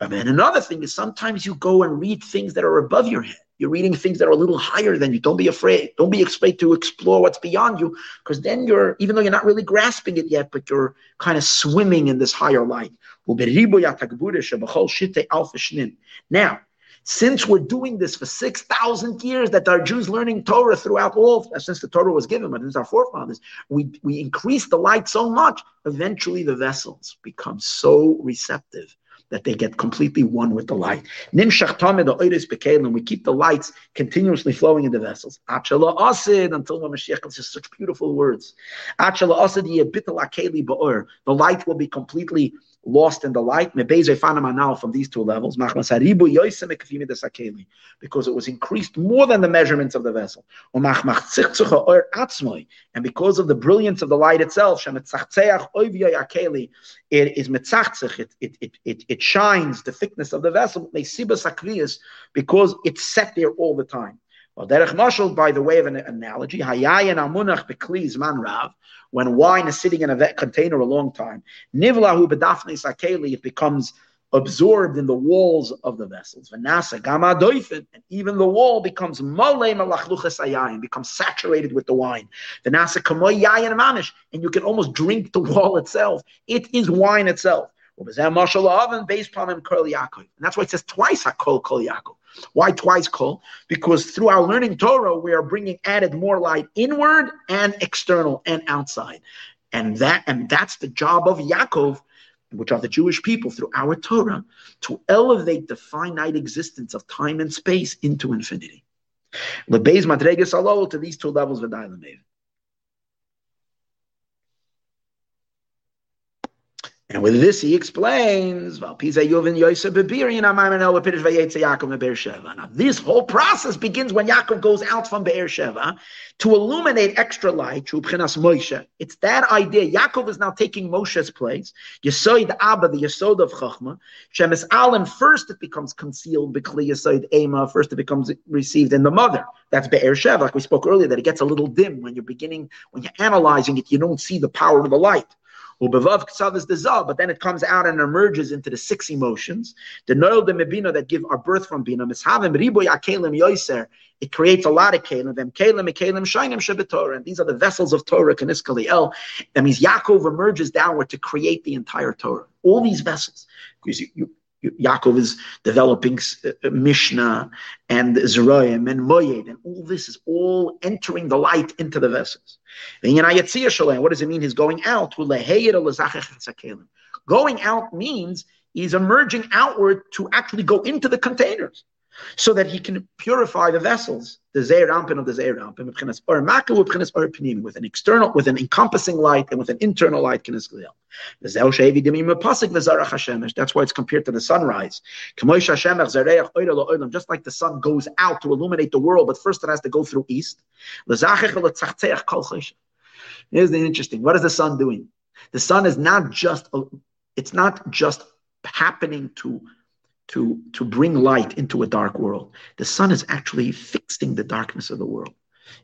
And then another thing is sometimes you go and read things that are above your head. You're reading things that are a little higher than you. Don't be afraid. Don't be afraid to explore what's beyond you, because then you're, even though you're not really grasping it yet, but you're kind of swimming in this higher light. Now, since we're doing this for 6,000 years, that our Jews learning Torah throughout all, since the Torah was given, but since our forefathers, we, we increase the light so much, eventually the vessels become so receptive that they get completely one with the light. And we keep the lights continuously flowing in the vessels. Until Mashiach says such beautiful words. The light will be completely lost in the light. From these two levels, because it was increased more than the measurements of the vessel. And because of the brilliance of the light itself, it is it, it, it, it shines the thickness of the vessel, because it's set there all the time. Well, derech mashal, by the way of an analogy, hayayin amunach bekli man rav, when wine is sitting in a container a long time, nivlahu bedafne sakeli, it becomes absorbed in the walls of the vessels. Vanasa gama doifin, and even the wall becomes mole malachluchas ayayin, becomes saturated with the wine. Vanasa kamoy yayin manish, and you can almost drink the wall itself. It is wine itself. And that's why it says twice Hakol Kol Yaakov. Why twice Kol? Because through our learning Torah, we are bringing added more light inward and external and outside. And that and that's the job of Yaakov, which are the Jewish people through our Torah, to elevate the finite existence of time and space into infinity. Lebeis Madreges Alo to these two levels of Dailamev. And with this, he explains, now, this whole process begins when Yaakov goes out from Be'er Sheva to illuminate extra light, It's that idea. Yaakov is now taking Moshe's place. Yesoid Abba, the Yesod of Chachma. Shemes Alan, first it becomes concealed, Bikli Yesoid Ema, first it becomes received in the mother. That's Be'er Sheva, like we spoke earlier, that it gets a little dim when you're beginning, when you're analyzing it, you don't see the power of the light. But then it comes out and emerges into the six emotions. The noel the mebina that give our birth from bina. Mishavim riboy akelim yoiser. It creates a lot of kelim. Them kelim kelim shainim shebetorah. And these are the vessels of Torah. Kaniskali el. That means Yaakov emerges downward to create the entire Torah. All these vessels. Because you, you Yaakov is developing uh, Mishnah and Zerayim and Moyed, and all this is all entering the light into the vessels. What does it mean? He's going out. Going out means he's emerging outward to actually go into the containers so that he can purify the vessels, the Zeir Anpin of the Zeir Anpin, with an external, with an encompassing light and with an internal light. That's why it's compared to the sunrise. Just like the sun goes out to illuminate the world, but first it has to go through east. Here's the interesting. What is the sun doing? The sun is not just, it's not just happening to to, to bring light into a dark world. The sun is actually fixing the darkness of the world.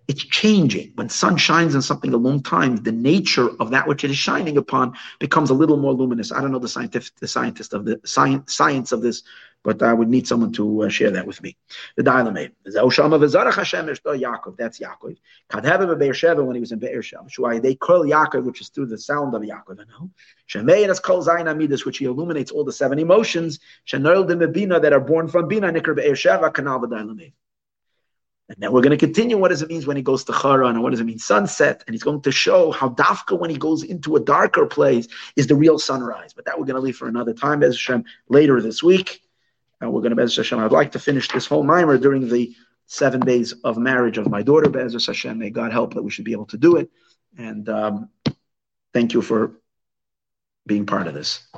It's changing. When sun shines on something a long time, the nature of that which it is shining upon becomes a little more luminous. I don't know the scientific, the scientist of the science, science of this, but I would need someone to uh, share that with me. The dilemma. Yaakov. That's Yaakov. Kadheba Be'er when he was in Be'er Sheva. They call Yaakov, which is through the sound of Yaakov. No. Shemei is which he illuminates all the seven emotions. That are born from bina nikr Be'er Sheva kanal. And then we're going to continue what does it mean when he goes to Haran and what does it mean sunset? And he's going to show how Dafka, when he goes into a darker place, is the real sunrise. But that we're going to leave for another time, Bez Hashem, later this week. And we're going to, Bez Hashem, I'd like to finish this whole mimer during the seven days of marriage of my daughter, Bez Hashem. May God help that we should be able to do it. And um, thank you for being part of this.